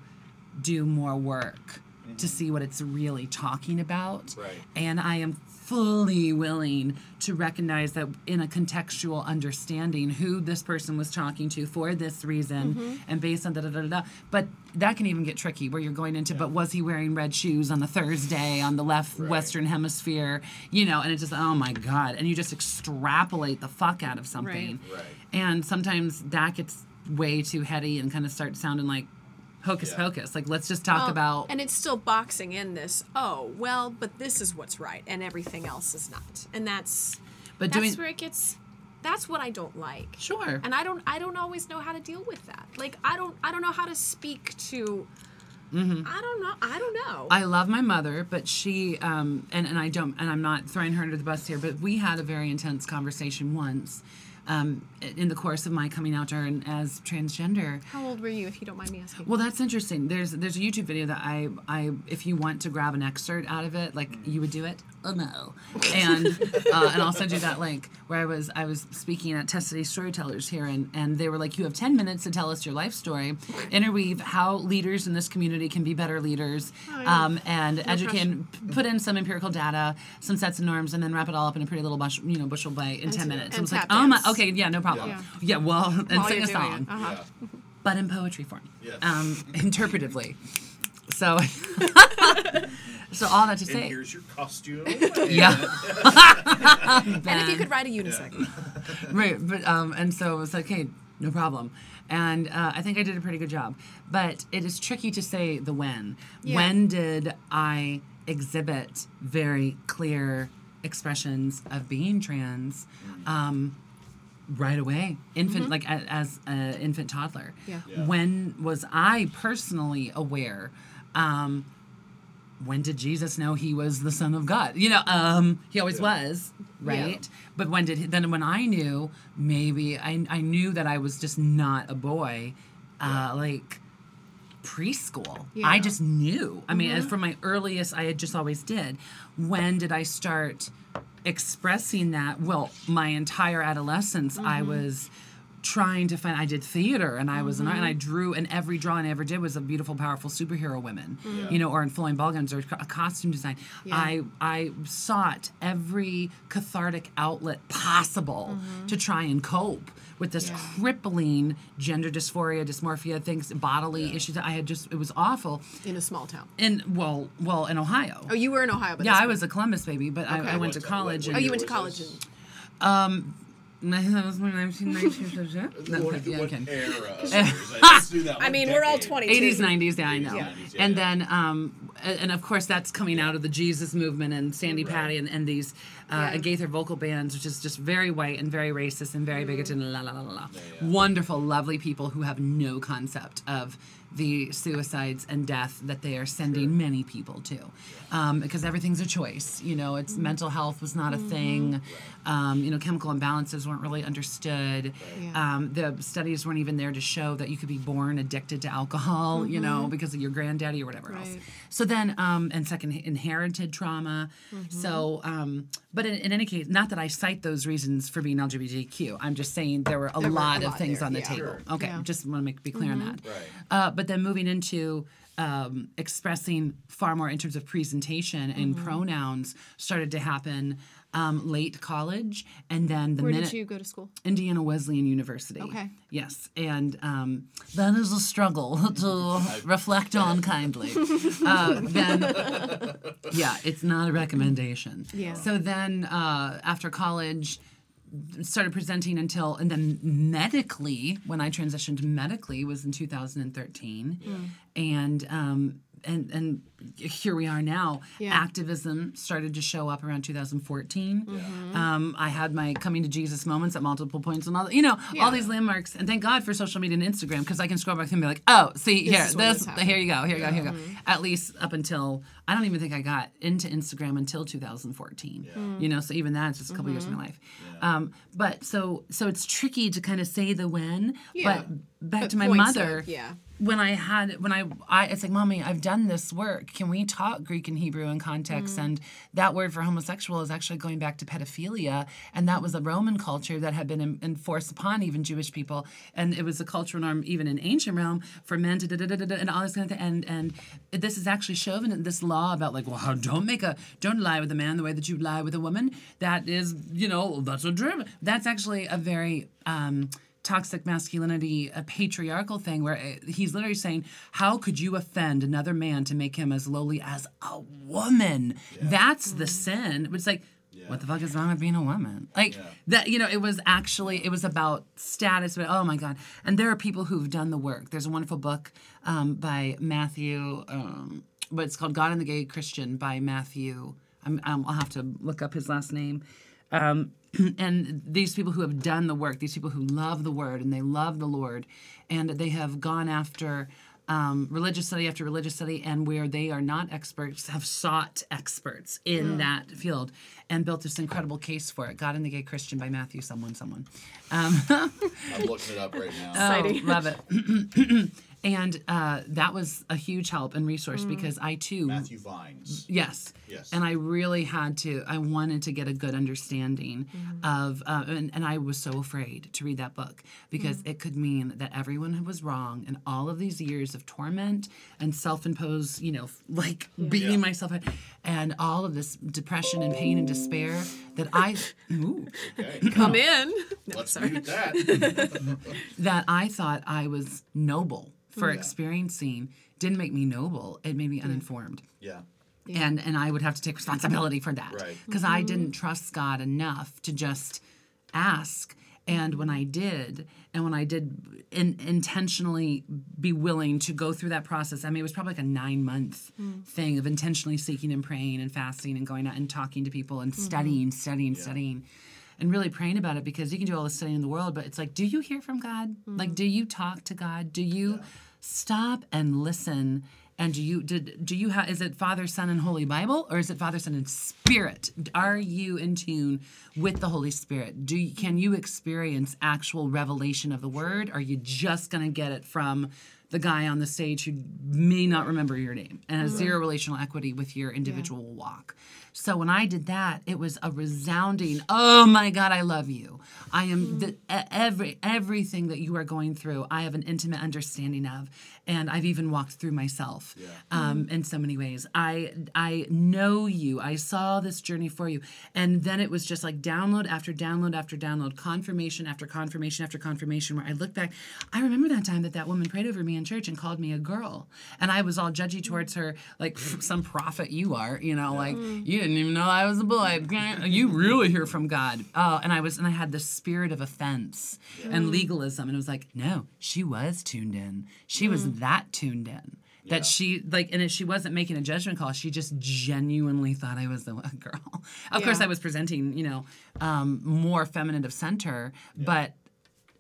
do more work to mm-hmm. see what it's really talking about. Right. And I am fully willing to recognize that in a contextual understanding who this person was talking to for this reason mm-hmm. and based on da da da da. da. But that can even get tricky where you're going into, but was he wearing red shoes on the Thursday on the left Right. Western Hemisphere? You know, and it just, oh my God. And you just extrapolate the fuck out of something. Right. And sometimes that gets way too heady and kind of starts sounding like hocus Yeah. pocus. Like, let's just talk Well, about. and it's still boxing in this oh well but this is what's right and everything else is not and that's But that's doing- where it gets that's what i don't like Sure. and i don't i don't always know how to deal with that like i don't i don't know how to speak to i don't know i don't know Mm-hmm. I love my mother, but she um, and and I don't and I'm not throwing her under the bus here, but we had a very intense conversation once um, in the course of my coming out to as transgender. how old were you if you don't mind me asking Well, that's interesting. There's there's a YouTube video that I I if you want to grab an excerpt out of it, like you would do it. Oh no, and uh, and I'll send you that link where I was I was speaking at Test City Storytellers here, and and they were like, you have ten minutes to tell us your life story, interweave how leaders in this community can be better leaders, um, and educate, and p- put in some empirical data, some sets of norms, and then wrap it all up in a pretty little bush, you know bushel bite in ten to- minutes. and I was like, tap oh my, okay, yeah, no problem. Yeah. Yeah, well, and While sing a song. Uh-huh. Yeah. but in poetry form. Yes. Um, interpretively. So, so all that to And say, here's your costume. yeah, and if you could ride a unisex right. But um, and so it was like, hey, no problem. And uh, I think I did a pretty good job. But it is tricky to say the when. Yeah. When did I exhibit very clear expressions of being trans? Um, right away infant like a, as an infant toddler Yeah. Yeah. when was i personally aware um when did jesus know he was the son of god? You know um he always Yeah. was right? But when did he, then when i knew maybe i i knew that i was just not a boy uh like preschool. I just knew. I mean as from my earliest i had just always did. When did i start expressing that? Well my entire adolescence i was trying to find i did theater and i was an and i mm-hmm. drew and every drawing i ever did was of beautiful powerful superhero women mm-hmm. you know or in flowing ball gowns or co- costume design. I i sought every cathartic outlet possible mm-hmm. to try and cope with this crippling gender dysphoria dysmorphia things bodily issues i had just it was awful. In a small town. In well well in ohio. Oh you were in ohio but yeah, I was a Columbus baby, but I, Okay. I went to What- college. what- oh you went to college this? and that was my 1990s. No, What, okay, yeah, what okay. era? of years? Let's do that. I What mean, we're all 20. 80s, 90s, yeah, I know. 80s, 90s, yeah, and yeah. then, um, and of course, that's coming out of the Jesus movement and Sandi Right. Patty and, and these uh, Yeah. Gaither vocal bands, which is just very white and very racist and very bigoted and la la la la la. yeah. Wonderful, lovely people who have no concept of the suicides and death that they are sending many people to. Um, because everything's a choice. You know, it's mental health was not a thing. Um, you know, chemical imbalances weren't really understood. Yeah. Um, the studies weren't even there to show that you could be born addicted to alcohol, you know, because of your granddaddy or whatever else. So then, um, and second, inherited trauma. So, um, but in, in any case, not that I cite those reasons for being LGBTQ. I'm just saying there were a There were a lot of lot things there, on the yeah. table. Sure. Okay, Yeah. just want to make be clear on that. Right. Uh, but then moving into um, expressing far more in terms of presentation and Mm-hmm. pronouns started to happen um, late college, and then the Where minute did you go to school? Indiana Wesleyan University. Okay. Yes, and um, that is a struggle to reflect on kindly. Uh, then, yeah, it's not a recommendation. Yeah. So then, uh, after college, started presenting until, and then medically, when I transitioned medically, was in 2013, and. Um, and and here we are now. Yeah. Activism started to show up around 2014. Um, I had my coming to Jesus moments at multiple points and all that, you know, all these landmarks. And thank God for social media and Instagram because I can scroll back and be like, oh, see here, is when this, this here you go, here you go, here you go. At least up until I don't even think I got into Instagram until 2014. You know, so even that's just a couple years of my life. Um, but so so it's tricky to kind of say the when. Yeah. But back But to my mother of- yeah. When I had when I I it's like mommy I've done this work. Can we talk Greek and Hebrew in context? Mm. and that word for homosexual is actually going back to pedophilia. And that was a Roman culture that had been en- enforced upon even Jewish people. And it was a cultural norm even in ancient Rome for men to da da da da da and all this kind of thing. And and this is actually shown this law about like well don't make a don't lie with a man the way that you lie with a woman. That is you know that's a dream that's actually a very um toxic masculinity, a patriarchal thing where uh, he's literally saying, How could you offend another man to make him as lowly as a woman? That's the sin. It's like, what the fuck is wrong with being a woman? Like that, you know, it was actually, it was about status, but oh my God. And there are people who've done the work. There's a wonderful book um, by Matthew, um, but it's called God and the Gay Christian by Matthew. I'm, I'm, I'll have to look up his last name um, and these people who have done the work, these people who love the word and they love the Lord, and they have gone after um, religious study after religious study, and where they are not experts, have sought experts in that field and built this incredible case for it. God and the Gay Christian by Matthew someone someone. Um, I'm looking it up right now. oh, love it. and uh, that was a huge help and resource because I too Matthew Vines. Yes. Yes. And I really had to, I wanted to get a good understanding of, uh, and, and I was so afraid to read that book because it could mean that everyone was wrong and all of these years of torment and self imposed, you know, f- like beating Yeah. myself up and all of this depression and pain and despair that I, ooh, Okay. Come in. Let's mute that. that I thought I was noble for experiencing didn't make me noble. It made me uninformed. yeah. And and I would have to take responsibility for that Right. because I mm-hmm. didn't trust God enough to just ask. And when I did, and when I did in, intentionally be willing to go through that process, I mean, it was probably like a nine month mm-hmm. thing of intentionally seeking and praying and fasting and going out and talking to people and mm-hmm. studying, studying, studying, and really praying about it because you can do all the studying in the world, but it's like, do you hear from God? Like, do you talk to God? Do you stop and listen? And do you did do you have is it Father, Son, and Holy Bible, or is it Father, Son, and Spirit? Are you in tune with the Holy Spirit? Do you, can you experience actual revelation of the Word? Are you just gonna get it from the guy on the stage who may not remember your name and has zero relational equity with your individual walk? So when I did that, it was a resounding, "Oh my God, I love you. I am hmm. the, e- every everything that you are going through. I have an intimate understanding of, and I've even walked through myself um, hmm. in so many ways. I I know you. I saw this journey for you, and then it was just like download after download after download, confirmation after confirmation after confirmation. Where I look back, I remember that time that that woman prayed over me in church and called me a girl, and I was all judgy hmm. towards her, like some prophet you are, you know, like you didn't even know I was a boy. You really hear from God. Oh, and I was, and I had this spirit of offense and legalism, and it was like, no, she was tuned in. She was that tuned in. That Yeah. she like, and if she wasn't making a judgment call, she just genuinely thought I was the one girl. Of course, I was presenting, you know, um, more feminine of center, but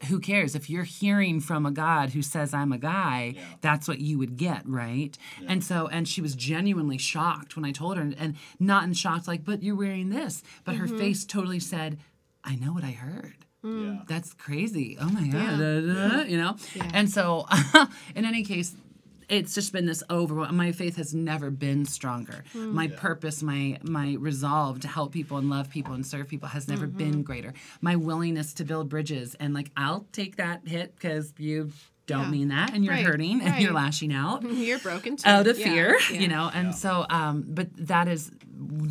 who cares? If you're hearing from a god who says i'm a guy Yeah. that's what you would get right? And so and she was genuinely shocked when i told her and, and not in shocked like but you're wearing this. But her mm-hmm. face totally said i know what i heard. Mm. Yeah. that's crazy. Oh my god. Yeah. da, da, you know? And so in any case it's just been this over my faith has never been stronger my purpose my my resolve to help people and love people and serve people has never been greater my willingness to build bridges and like i'll take that hit because you don't Yeah. mean that and you're Right, hurting and you're lashing out You're broken too. out of Yeah, fear yeah. you know and Yeah. so um but that is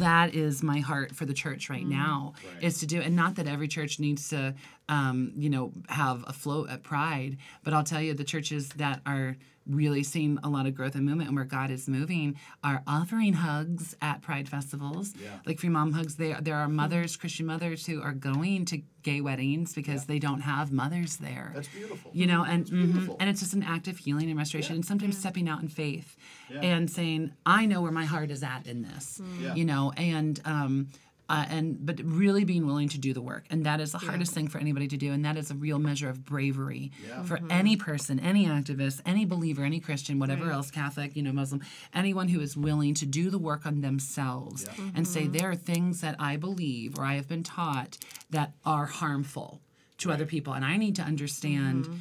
that is my heart for the church right now Right. is to do and not that every church needs to um you know have a float at pride but i'll tell you the churches that are really seeing a lot of growth and movement and where god is moving are offering hugs at pride festivals Yeah. like free mom hugs there there are mothers christian mothers who are going to gay weddings because they don't have mothers there That's beautiful. you know and mhm, beautiful. and it's just an act of healing and restoration Yeah. and sometimes stepping out in faith Yeah. and saying i know where my heart is at in this Yeah. you know and um uh, and but really being willing to do the work. And that is the hardest thing for anybody to do. And that is a real measure of bravery Yeah. for mm-hmm. any person any activist any believer any christian whatever else catholic you know muslim anyone who is willing to do the work on themselves Yeah. and say mm-hmm. there are things that i believe or i have been taught that are harmful to other people and i need to understand mm-hmm.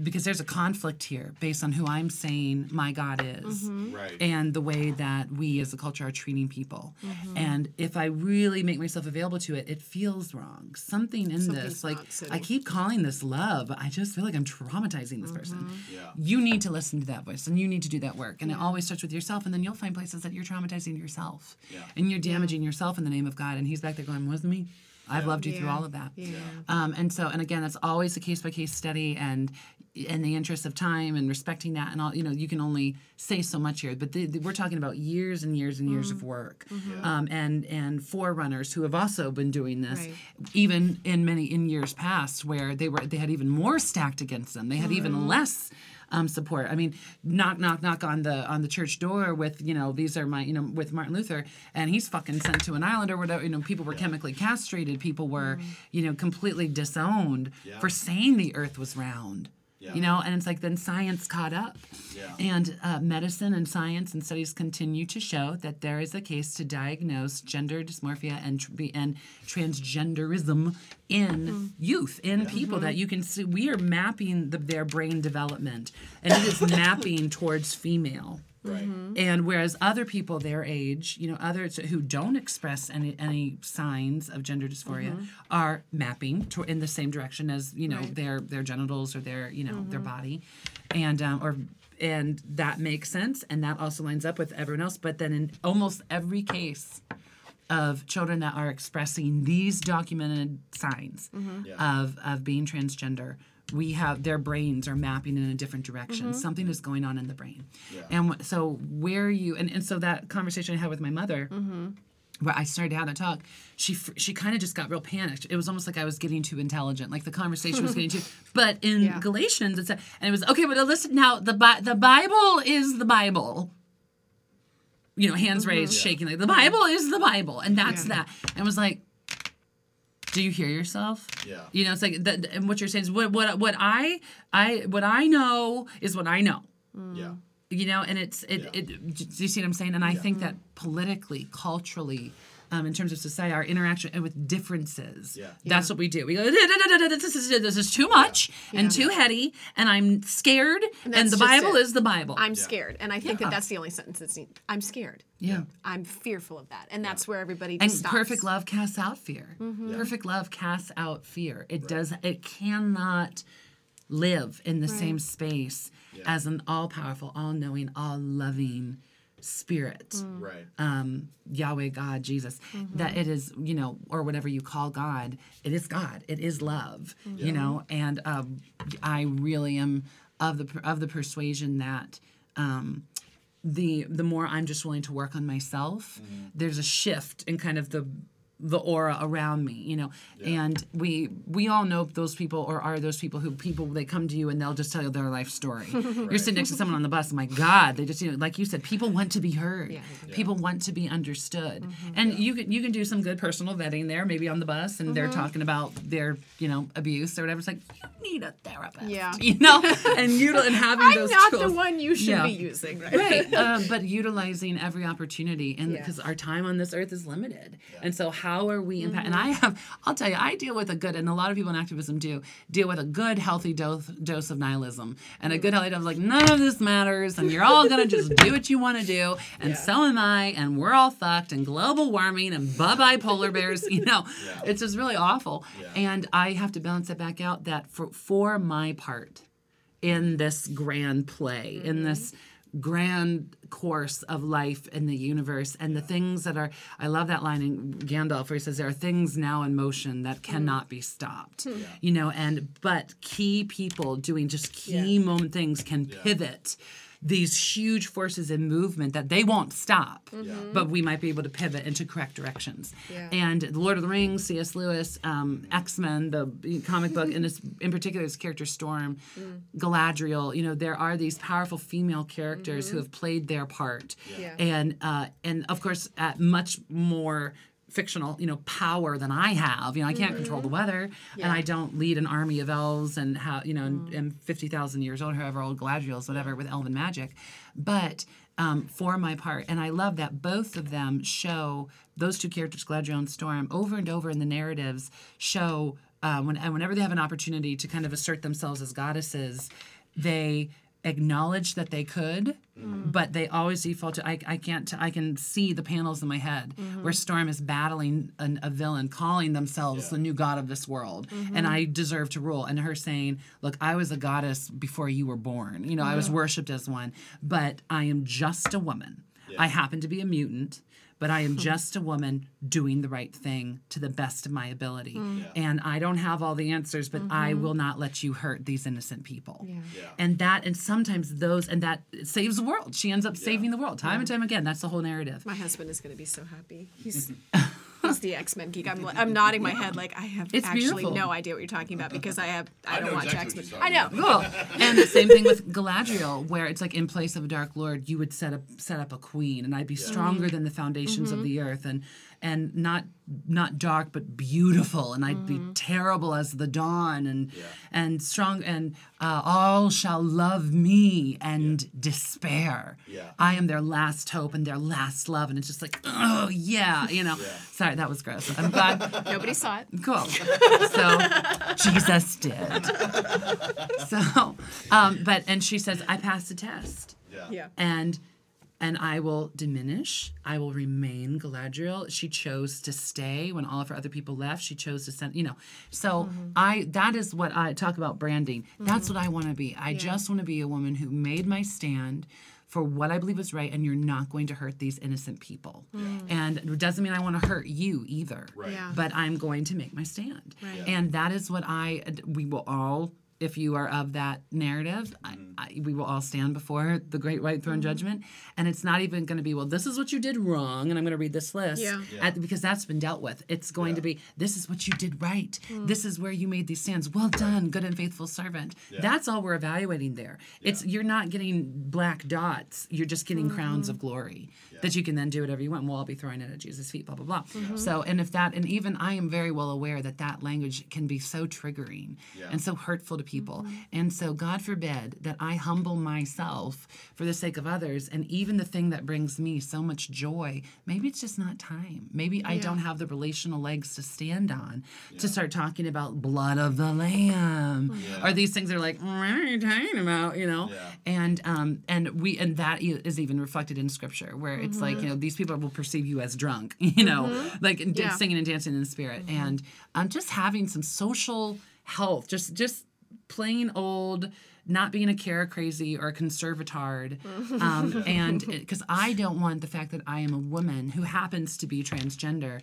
Because there's a conflict here based on who i'm saying my god is mm-hmm. Right. and the way that we as a culture are treating people. Mm-hmm. And if I really make myself available to it, it feels wrong. Something in Something's this, like. I keep calling this love, I just feel like I'm traumatizing this person. Mm-hmm. Yeah. You need to listen to that voice and you need to do that work. And it always starts with yourself, and then you'll find places that you're traumatizing yourself. Yeah. And you're damaging yourself in the name of God. And he's back there going, Wasn't me. I've loved you through all of that. Yeah. Um, and so, and again, that's always a case by case study, and in the interest of time and respecting that, and all, you know, you can only say so much here. But the, the- we're talking about years and years and years Mm. of work, Mm-hmm. um, and and forerunners who have also been doing this, Right. even in many in years past, where they were they had even more stacked against them. They had even less. Um, support. I mean, knock, knock, knock on the on the church door with you know these are my you know with Martin Luther, and he's fucking sent to an island or whatever. You know, people were chemically castrated. People were you know completely disowned Yeah. for saying the Earth was round. Yeah. You know, and it's like then science caught up, Yeah. and uh, medicine and science and studies continue to show that there is a case to diagnose gender dysmorphia and tr- and transgenderism in youth in people that you can see. We are mapping the, their brain development, and it is mapping towards female. Right. Mm-hmm. And whereas other people their age, you know, others who don't express any any signs of gender dysphoria mm-hmm. are mapping to, in the same direction as you know Right. their their genitals or their you know their mm-hmm. body, and um, or and that makes sense, and that also lines up with everyone else. But then in almost every case of children that are expressing these documented signs Yeah. of of being transgender we have their brains are mapping in a different direction mm-hmm. something is going on in the brain Yeah. and so where you and, and so that conversation i had with my mother mm-hmm. where I started to have that talk, she she kind of just got real panicked. It was almost like I was getting too intelligent, like the conversation was getting too. But in Yeah. Galatians, it said, and it was okay. But listen now, the Bi- the Bible is the Bible. You know, hands mm-hmm. raised, shaking like the Bible is the Bible, and that's Yeah. that. And it was like, do you hear yourself? Yeah. You know, it's like that, and what you're saying is what what what I I what I know is what I know mm. Yeah. you know and it's it, Yeah. it do you see what i'm saying and i think that politically culturally um, in terms of society our interaction and with differences Yeah. that's what we do we go this is, this is too much and too heady and i'm scared and, that's the bible it. is the bible I'm scared, and I think Yeah. that that's the only sentence that's neat. I'm scared. yeah I'm fearful of that, and that's where everybody and stops. perfect love casts out fear Yeah. perfect love casts out fear it does it cannot live in the same space Yeah. as an all-powerful all-knowing all-loving spirit Right. um, Yahweh, God, Jesus, that it is, you know, or whatever you call God, it is God. It is love, you know. And um, I really am of the of the persuasion that um, the the more I'm just willing to work on myself, there's a shift in kind of the the aura around me, you know. And we we all know those people or are those people who people they come to you and they'll just tell you their life story. You're sitting next to someone on the bus, my God, they just you know, like you said, people want to be heard. Yeah. People want to be understood. And you can you can do some good personal vetting there, maybe on the bus, and they're talking about their, you know, abuse or whatever. It's like, you need a therapist. Yeah. You know? and you and having I'm those not tools the one you should Yeah. be using, right? right um, but utilizing every opportunity and Yeah. because our time on this earth is limited and so how are we impact Mm-hmm. and i have i'll tell you i deal with a good and a lot of people in activism do deal with a good healthy dose, dose of nihilism and a good healthy dose of like none of this matters and you're all gonna just do what you want to do and Yeah. so am i and we're all fucked and global warming and bye-bye polar bears you know Yeah. it's just really awful Yeah. and i have to balance it back out that for for my part in this grand play, in this grand course of life in the universe. And the things that are I love that line in Gandalf where he says there are things now in motion that mm. cannot be stopped. Hmm. You know, and but key people doing just key moment things can pivot these huge forces in movement that they won't stop, but we might be able to pivot into correct directions. Yeah. And The Lord of the Rings, C.S. Lewis, um, X Men, the comic book, and this, in particular, this character Storm, Galadriel. You know, there are these powerful female characters who have played their part, Yeah. and uh, and of course, at much more fictional you know power than i have. You know i can't control the weather and i don't lead an army of elves and how you know and, and 50000 years old however old galadriel is whatever with elven magic. But um, for my part and i love that both of them show those two characters galadriel and storm over and over in the narratives show uh, when, and whenever they have an opportunity to kind of assert themselves as goddesses they acknowledge that they could mm. but they always default to I, I can't t- I can see the panels in my head mm-hmm. where storm is battling an, a villain calling themselves the new god of this world and mm-hmm. i deserve to rule. And her saying look i was a goddess before you were born. You know i was worshipped as one but i am just a woman. I happen to be a mutant but I am hmm. just a woman doing the right thing to the best of my ability. Hmm. And I don't have all the answers, but I mm-hmm. will not let you hurt these innocent people. And that, and sometimes those, and that saves the world. She ends up saving the world time and time again. That's the whole narrative. My husband is going to be so happy. He's he's the X Men geek. I'm I'm nodding my head like I have It's actually beautiful. no idea what you're talking about because I have I, I don't watch exactly X Men. I know. Cool. And the same thing with Galadriel, where it's like in place of a Dark Lord, you would set up set up a queen, and I'd be stronger mm-hmm. than the foundations of mm-hmm. the earth, and and not not dark but beautiful, and I'd be terrible as the dawn, and and strong, and uh, all shall love me and despair. Yeah. I am their last hope and their last love, and it's just like, oh yeah, you know. Sorry, that was gross. I'm glad. Nobody saw it. Cool. So Jesus did. So, um, but and she says, I passed the test, Yeah. Yeah. and and I will diminish. I will remain Galadriel. She chose to stay when all of her other people left. She chose to send. You know, so mm-hmm. I that is what I talk about branding. That's what I mm-hmm. want to be. I just want to be a woman who made my stand. For what I believe is right, and you're not going to hurt these innocent people. Mm. And it doesn't mean I want to hurt you either Right. Yeah. but I'm going to make my stand. Right. And that is what I, we will all, if you are of that narrative, Mm-hmm. I, I, we will all stand before the great white throne judgment. And it's not even going to be, well, this is what you did wrong. And I'm going to read this list Yeah. Yeah. At, because that's been dealt with. It's going to be, this is what you did right. Hmm. This is where you made these stands. Well done, good and faithful servant. That's all we're evaluating there. It's You're not getting black dots. You're just getting crowns Mm-hmm. of glory that you can then do whatever you want. We'll all be throwing it at Jesus' feet, blah, blah, blah. Mm-hmm. So, and if that, and even I am very well aware that that language can be so triggering Yeah. and so hurtful to people. Mm-hmm. And so, God forbid that I humble myself for the sake of others. And even the thing that brings me so much joy, maybe it's just not time. Maybe I don't have the relational legs to stand on to start talking about blood of the lamb or these things that are like, "Mm, what are you talking about? You know? Yeah. And um and we and that is even reflected in scripture where it's like you know these people will perceive you as drunk you know like and Yeah. singing and dancing in the spirit and um just having some social health just just plain old not being a cara crazy or a conservatard um, and because i don't want the fact that i am a woman who happens to be transgender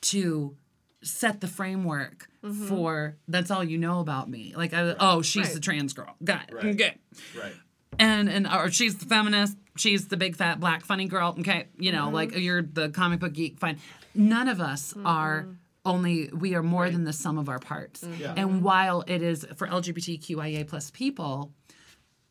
to set the framework mm-hmm. for that's all you know about me. Like I, oh she's Right. the trans girl. Got it. Right. okay. Right. and and or she's the feminist she's the big fat black funny girl. Okay. You know mm-hmm. like you're the comic book geek. Fine. None of us mm-hmm. are only we are more than the sum of our parts Yeah. and while it is for lgbtqia plus people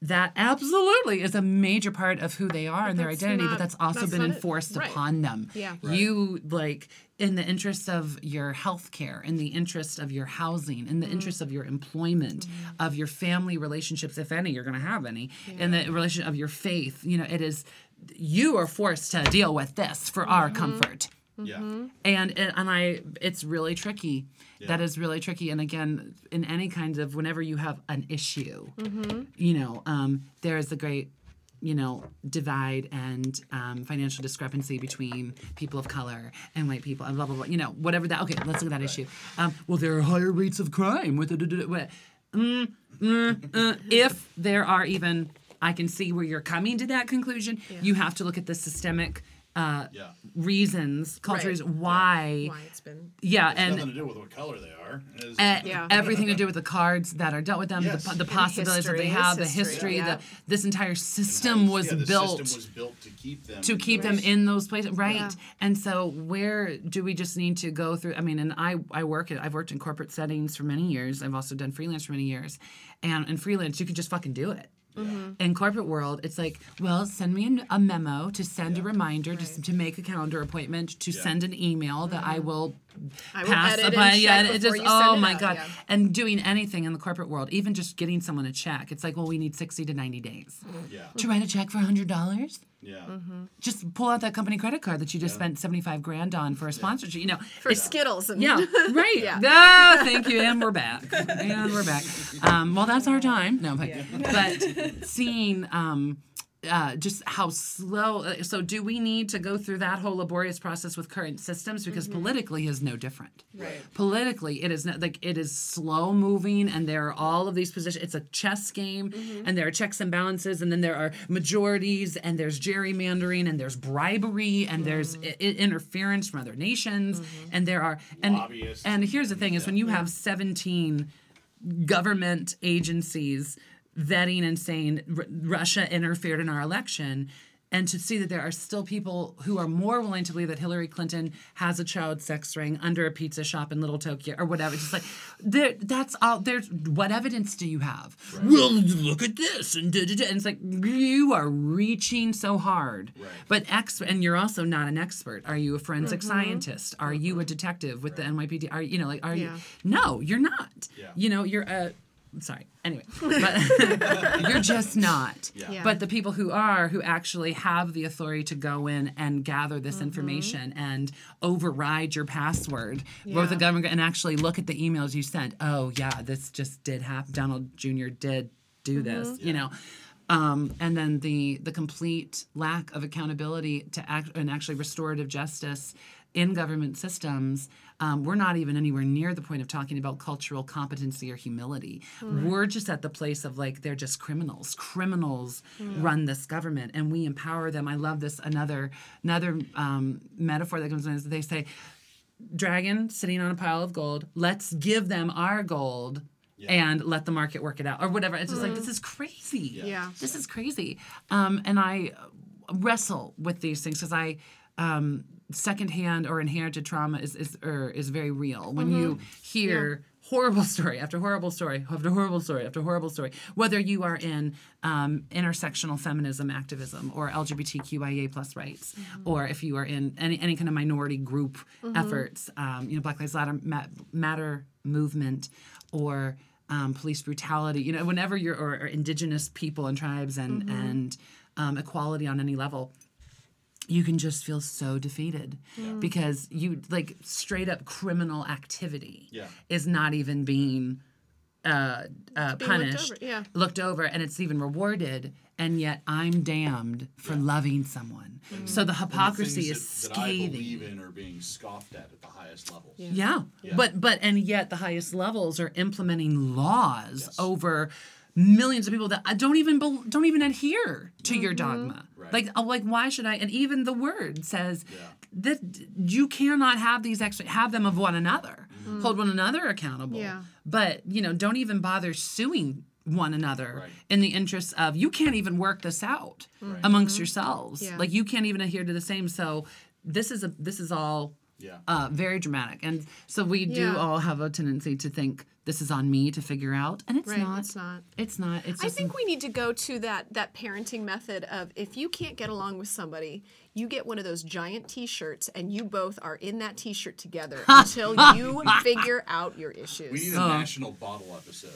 that absolutely is a major part of who they are and their that's identity, but that's also that's been not it. enforced Right. upon them. Yeah. You like in the interest of your health care, in the interest of your housing, in the Mm. interest of your employment, Mm-hmm. of your family relationships, if any, you're gonna have any, in the relation of your faith, you know, it is you are forced to deal with this for our Mm-hmm. comfort Yeah. and and and I it's really tricky. That is really tricky. And again, in any kind of whenever you have an issue, you know, um, there is a great you know divide and um, financial discrepancy between people of color and white people and blah blah blah. You know, whatever that. Okay, let's look at that issue. Um, well, there are higher rates of crime with it. mm, mm, uh, if there are even, I can see where you're coming to that conclusion. You have to look at the systemic uh, Yeah. reasons, cultures, why. Why it's been Yeah, It's and nothing to do with what color they are. It's- uh, Yeah. everything to do with the cards that are dealt with them, Yes. the, the And possibilities that they history. have, the History, history, yeah. the this entire system was yeah, built System was built to keep them. to in keep them those- in those places right Yeah. and so where do we just need to go through i mean and i i work i've worked in corporate settings for many years i've also done freelance for many years and in freelance you can just fucking do it Mm-hmm. in corporate world it's like well send me an, a memo to send a reminder to, to make a calendar appointment to send an email that i mm-hmm. will I will pass edit and upon check yeah it just oh it my out, god. yeah. and doing anything in the corporate world even just getting someone a check it's like well we need 60 to 90 days. Yeah. to write a check for $100 Yeah. Mm-hmm. just pull out that company credit card that you just spent 75 grand on for a sponsorship you know. For it's- Skittles. And yeah right. Yeah. Ah, thank you and we're back and we're back. Um, well that's our time. No but, but seeing um, uh, just how slow uh, so do we need to go through that whole laborious process with current systems? Because politically is no different. Right. politically it is not like it is slow moving and there are all of these positions it's a chess game and there are checks and balances and then there are majorities and there's gerrymandering and there's bribery and there's I- I- interference from other nations and there are and Lobbyists. and here's the thing is when you have 17 government agencies vetting and saying R- Russia interfered in our election. And to see that there are still people who are more willing to believe that Hillary Clinton has a child sex ring under a pizza shop in Little Tokyo or whatever. Just like there, that's all. There's what evidence do you have? Well, look at this and da, da, da. and it's like you are reaching so hard. Right. But ex and you're also not an expert. Are you a forensic mm-hmm. scientist? Are you a mm-hmm. detective with the NYPD? Are you know like are Yeah. you? No, you're not. Yeah. You know, you're a. Sorry. Anyway, but you're just not. Yeah. But the people who are, who actually have the authority to go in and gather this Mm-hmm. information and override your password, both the government and actually look at the emails you sent. Oh yeah, this just did happen. Donald Jr. did do this. Mm-hmm. You know. Um, and then the the complete lack of accountability to act and actually restorative justice in government systems. Um, we're not even anywhere near the point of talking about cultural competency or humility. We're just at the place of like they're just criminals. Criminals run this government, and we empower them. I love this. Another another um, metaphor that comes in is they say, "Dragon sitting on a pile of gold. Let's give them our gold." And let the market work it out, or whatever. It's just like this is crazy. Yeah. this is crazy. Um, and I wrestle with these things because I um, secondhand or inherited trauma is is or is very real. When you hear horrible story after horrible story after horrible story after horrible story, whether you are in um, intersectional feminism activism or LGBTQIA plus rights, or if you are in any any kind of minority group efforts, um, you know, Black Lives Matter, Matter movement, or um, police brutality. You know, whenever you're or, or indigenous people and tribes and and um, equality on any level, you can just feel so defeated because you like straight up criminal activity Yeah. is not even being uh, uh, being looked punished, over, yeah. looked over, and it's even rewarded. And yet, I'm damned for loving someone. So the the hypocrisy things is that, that I believe scathing. in are being scoffed at at the highest levels. Yeah. But but and yet the highest levels are implementing laws over millions of people that uh, don't even bel don't even adhere to your mm-hmm. dogma. Right. Like oh, like why should I? And even the word says that you cannot have these extra have them of one another. Mm-hmm. Hold one another accountable. Yeah. But you know, don't even bother suing one another Right. in the interest of you can't even work this out amongst mm-hmm. yourselves. Yeah. Like you can't even adhere to the same. So this is a this is all Yeah. uh, very dramatic. And so we do Yeah. all have a tendency to think this is on me to figure out, and it's Right, not. it's not. It's not. It's I just think we need to go to that that parenting method of if you can't get along with somebody, you get one of those giant T-shirts and you both are in that T-shirt together until you figure out your issues. We need a national bottle episode.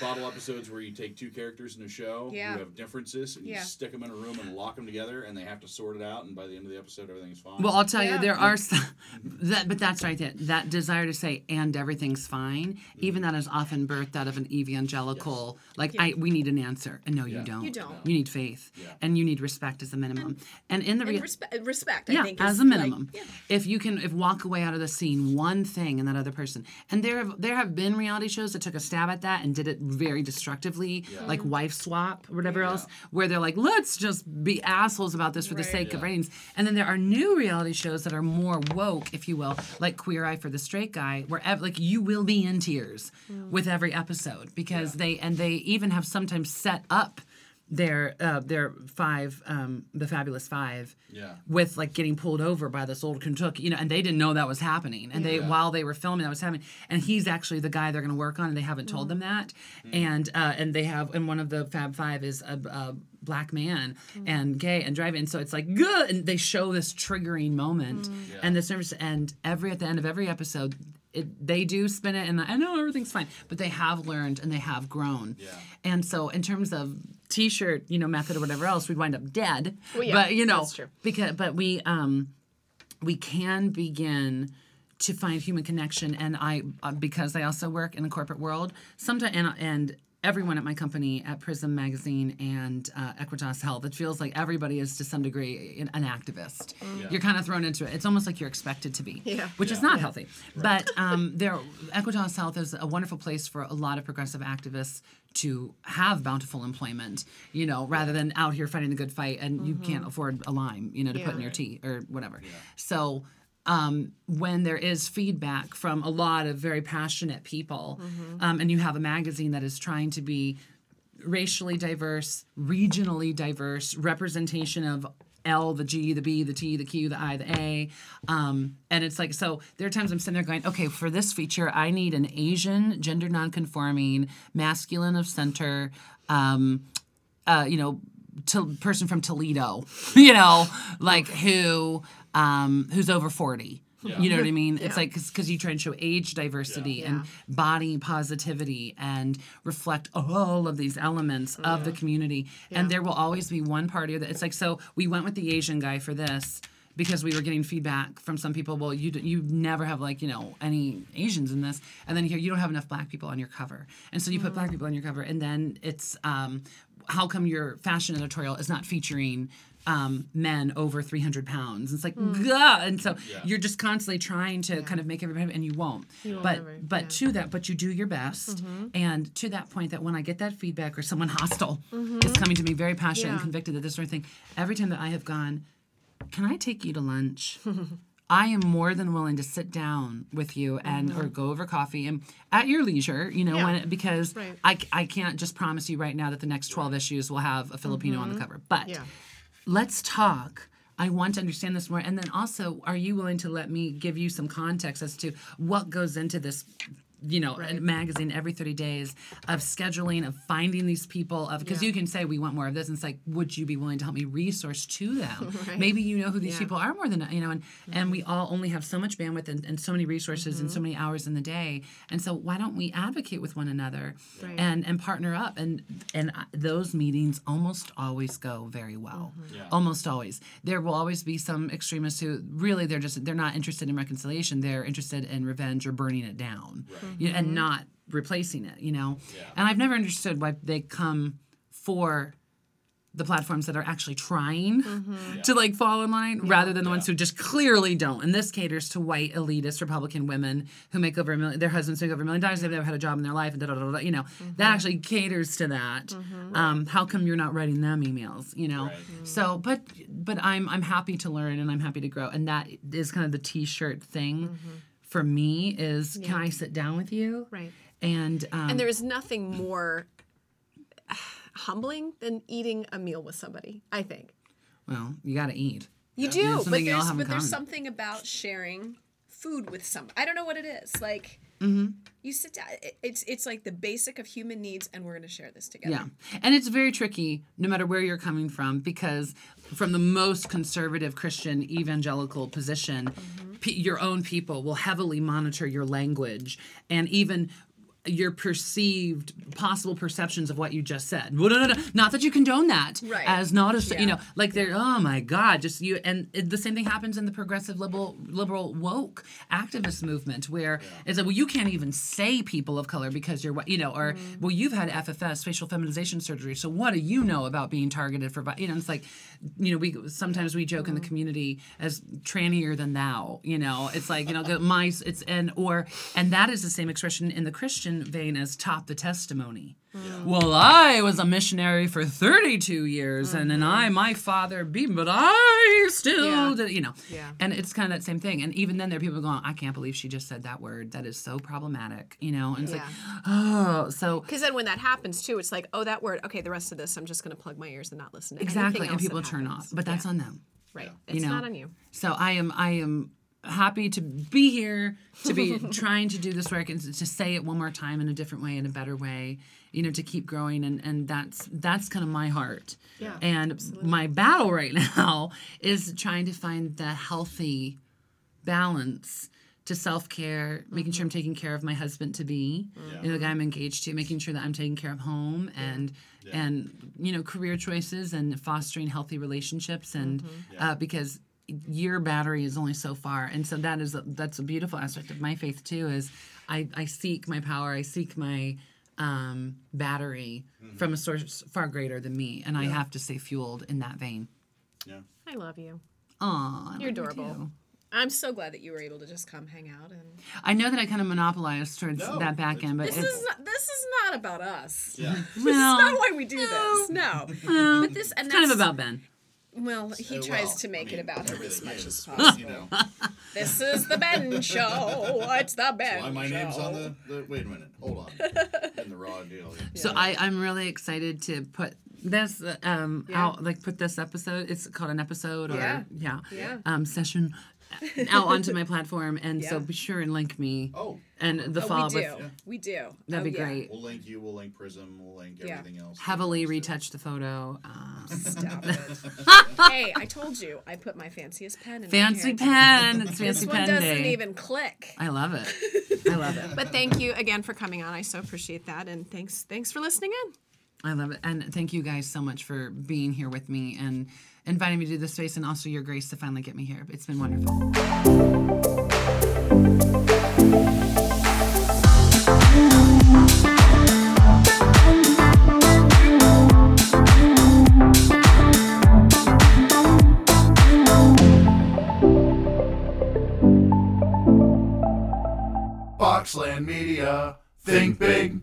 Bottle episodes where you take two characters in a show Yeah. who have differences and Yeah. you stick them in a room and lock them together, and they have to sort it out, and by the end of the episode, everything's fine. Well, I'll tell Yeah. you, there are some, that, but that's right. That, that desire to say "and everything's fine," mm-hmm. even that is often birthed out of an evangelical, like I, we need an answer, and no, you don't. You don't. You need faith, Yeah. and you need respect as a minimum. And, in the And rea- respe- uh, respect, yeah, think, as is a like- minimum. yeah. If you can, if walk away out of the scene one thing in that other person, and there have there have been reality shows that took a stab at that and did it very destructively, like Wife Swap or whatever else, where they're like, let's just be assholes about this for the Right. sake of ratings. And then there are new reality shows that are more woke, if you will, like Queer Eye for the Straight Guy, where ev- like you will be in tears hmm. with every episode because they and they even have sometimes set up their uh, their five um, the fabulous five Yeah. with like getting pulled over by this old Kentucky, you know, and they didn't know that was happening. And they, Yeah. while they were filming, that was happening. And he's actually the guy they're going to work on, and they haven't told them that. And uh, and they have, and one of the Fab Five is a, a black man and gay and driving. And so it's like good, and they show this triggering moment, and this nervous, and every at the end of every episode. It, they do spin it, and I know everything's fine, but they have learned and they have grown. Yeah. And so, in terms of T-shirt, you know, method or whatever else, we'd wind up dead. Well, yeah, but you know, that's true. because but we um we can begin to find human connection and i uh, because i also work in the corporate world sometimes and, and everyone at my company at prism magazine and uh, equitas health it feels like everybody is to some degree an an activist. You're kind of thrown into it. It's almost like you're expected to be Yeah. which is not healthy. But um, there equitas health is a wonderful place for a lot of progressive activists to have bountiful employment, you know, rather than out here fighting the good fight and you can't afford a lime, you know, to put in your tea or whatever. So um, when there is feedback from a lot of very passionate people, um, and you have a magazine that is trying to be racially diverse, regionally diverse, representation of L, the G, the B, the T, the Q, the I, the A. Um, and it's like, so there are times I'm sitting there going, okay, for this feature, I need an Asian, gender nonconforming, masculine of center, um, uh, you know, to, person from Toledo, you know, like who, um, who's over 40. You know what I mean? It's like because you try and show age diversity and body positivity and reflect all of these elements of the community. And there will always be one party that it's like, so we went with the Asian guy for this because we were getting feedback from some people. Well, you d- you never have like you know any Asians in this, and then here you don't have enough black people on your cover, and so you put black people on your cover, and then it's um, how come your fashion editorial is not featuring um, men over 300 pounds. It's like, hmm. gah! And so you're just constantly trying to kind of make everybody, and you won't. but never, but to that, but you do your best. Mm-hmm. And to that point, that when I get that feedback or someone hostile mm-hmm. is coming to me very passionate and convicted that this sort of thing, every time that I have gone, can I take you to lunch? I am more than willing to sit down with you and or mm-hmm. go over coffee and at your leisure, you know, Yeah. when it, because Right. I, I can't just promise you right now that the next 12 issues will have a Filipino on the cover. But Yeah. Let's talk. I want to understand this more. And then also, are you willing to let me give you some context as to what goes into this? You know, a magazine every 30 days of scheduling, of finding these people, of because Yeah. you can say we want more of this, and it's like, would you be willing to help me resource to them? Maybe you know who these Yeah. people are more than you know, and and we all only have so much bandwidth and, and so many resources and so mm-hmm. many hours in the day, and so why don't we advocate with one another Right. and and partner up? And and those meetings almost always go very well, mm-hmm. Yeah. almost always. There will always be some extremists who really they're just they're not interested in reconciliation. They're interested in revenge or burning it down, you know, and mm-hmm. not replacing it. You know, Yeah. and I've never understood why they come for the platforms that are actually trying mm-hmm. to like fall in line rather than the ones who just clearly don't. And this caters to white elitist Republican women who make over a million, their husbands make over a million dollars, they've never had a job in their life, and da da da da. You know, that mm-hmm. actually caters to that. Um, how come you're not writing them emails? You know, Right. so but but I'm I'm happy to learn and I'm happy to grow, and that is kind of the T-shirt thing. For me, is can I sit down with you? Right. And um, And there is nothing more humbling than eating a meal with somebody, I think. well, you got to eat. You There's do, but there's but there's something about sharing food with some. I don't know what it is. Like Mm-hmm. you sit down. It's it's like the basic of human needs, and we're going to share this together. Yeah. And it's very tricky no matter where you're coming from because from the most conservative Christian evangelical position, pe- your own people will heavily monitor your language and even your perceived possible perceptions of what you just said. Well, no, no, no. Not that you condone that Right. as not a you know like they're oh my god just you and it, the same thing happens in the progressive liberal liberal woke activist movement where it's like well you can't even say people of color because you're what you know or Mm-hmm. well you've had FFS facial feminization surgery so what do you know about being targeted for vi-" you know it's like you know we sometimes we joke in Mm-hmm. the community as trannier than thou you know it's like you know the- my it's and or and that is the same expression in the Christian vein as top the testimony well, I was a missionary for 32 years, and then I, mm-hmm. my father beat, but I still, Yeah. you know. Yeah. And it's kind of that same thing. And even then, there are people going, I can't believe she just said that word. That is so problematic, you know. And it's like, oh, so Because then when that happens too, it's like, oh, that word. Okay, the rest of this, I'm just going to plug my ears and not listen to exactly, and people turn off. But that's Yeah, on them. right. Yeah. It's know. not on you. So I am, I am happy to be here, to be trying to do this work, and to say it one more time in a different way, in a better way. You know, to keep growing, and and that's that's kind of my heart. Yeah, And my battle right now is trying to find the healthy balance to self care, making sure I'm taking care of my husband to be, yeah. you know, the guy I'm engaged to, making sure that I'm taking care of home and and you know career choices and fostering healthy relationships and uh, because your battery is only so far and so that is a, that's a beautiful aspect of my faith too is I, I seek my power I seek my um, battery from a source far greater than me and I have to stay fueled in that vein. Yeah. I love you. Aw, You're love you adorable. too. I'm so glad that you were able to just come hang out and I know that I kind of monopolized towards No, that back end, but this it's is not, this is not about us. Yeah. This well, is not why we do this. No. but this and it's kind of about Ben. Well, he Uh, tries well, to make I mean, it about him as much is, as possible. You know, This is the Ben Show. It's the Ben why my Show. name's on the, the. Wait a minute. Hold on. In the raw deal. here. So I, I'm really excited to put this um Yeah. out, like put this episode. It's called an episode or Yeah. yeah, Yeah. um session out onto my platform, and so be sure and link me Oh, and the Oh, follow we do. with We do. that'd Oh, be yeah. great. we'll link you. We'll link Prism. We'll link Yeah. everything else. Heavily retouch the photo. Um, Stop it. hey, I told you I put my fanciest pen in fancy my hair. pen. It's This fancy one pen doesn't day. even click. I love it. I love it. But thank you again for coming on. I so appreciate that, and thanks thanks for listening in. I love it. And thank you guys so much for being here with me and inviting me to this space and also your grace to finally get me here. It's been wonderful. Boxland Media. Think big.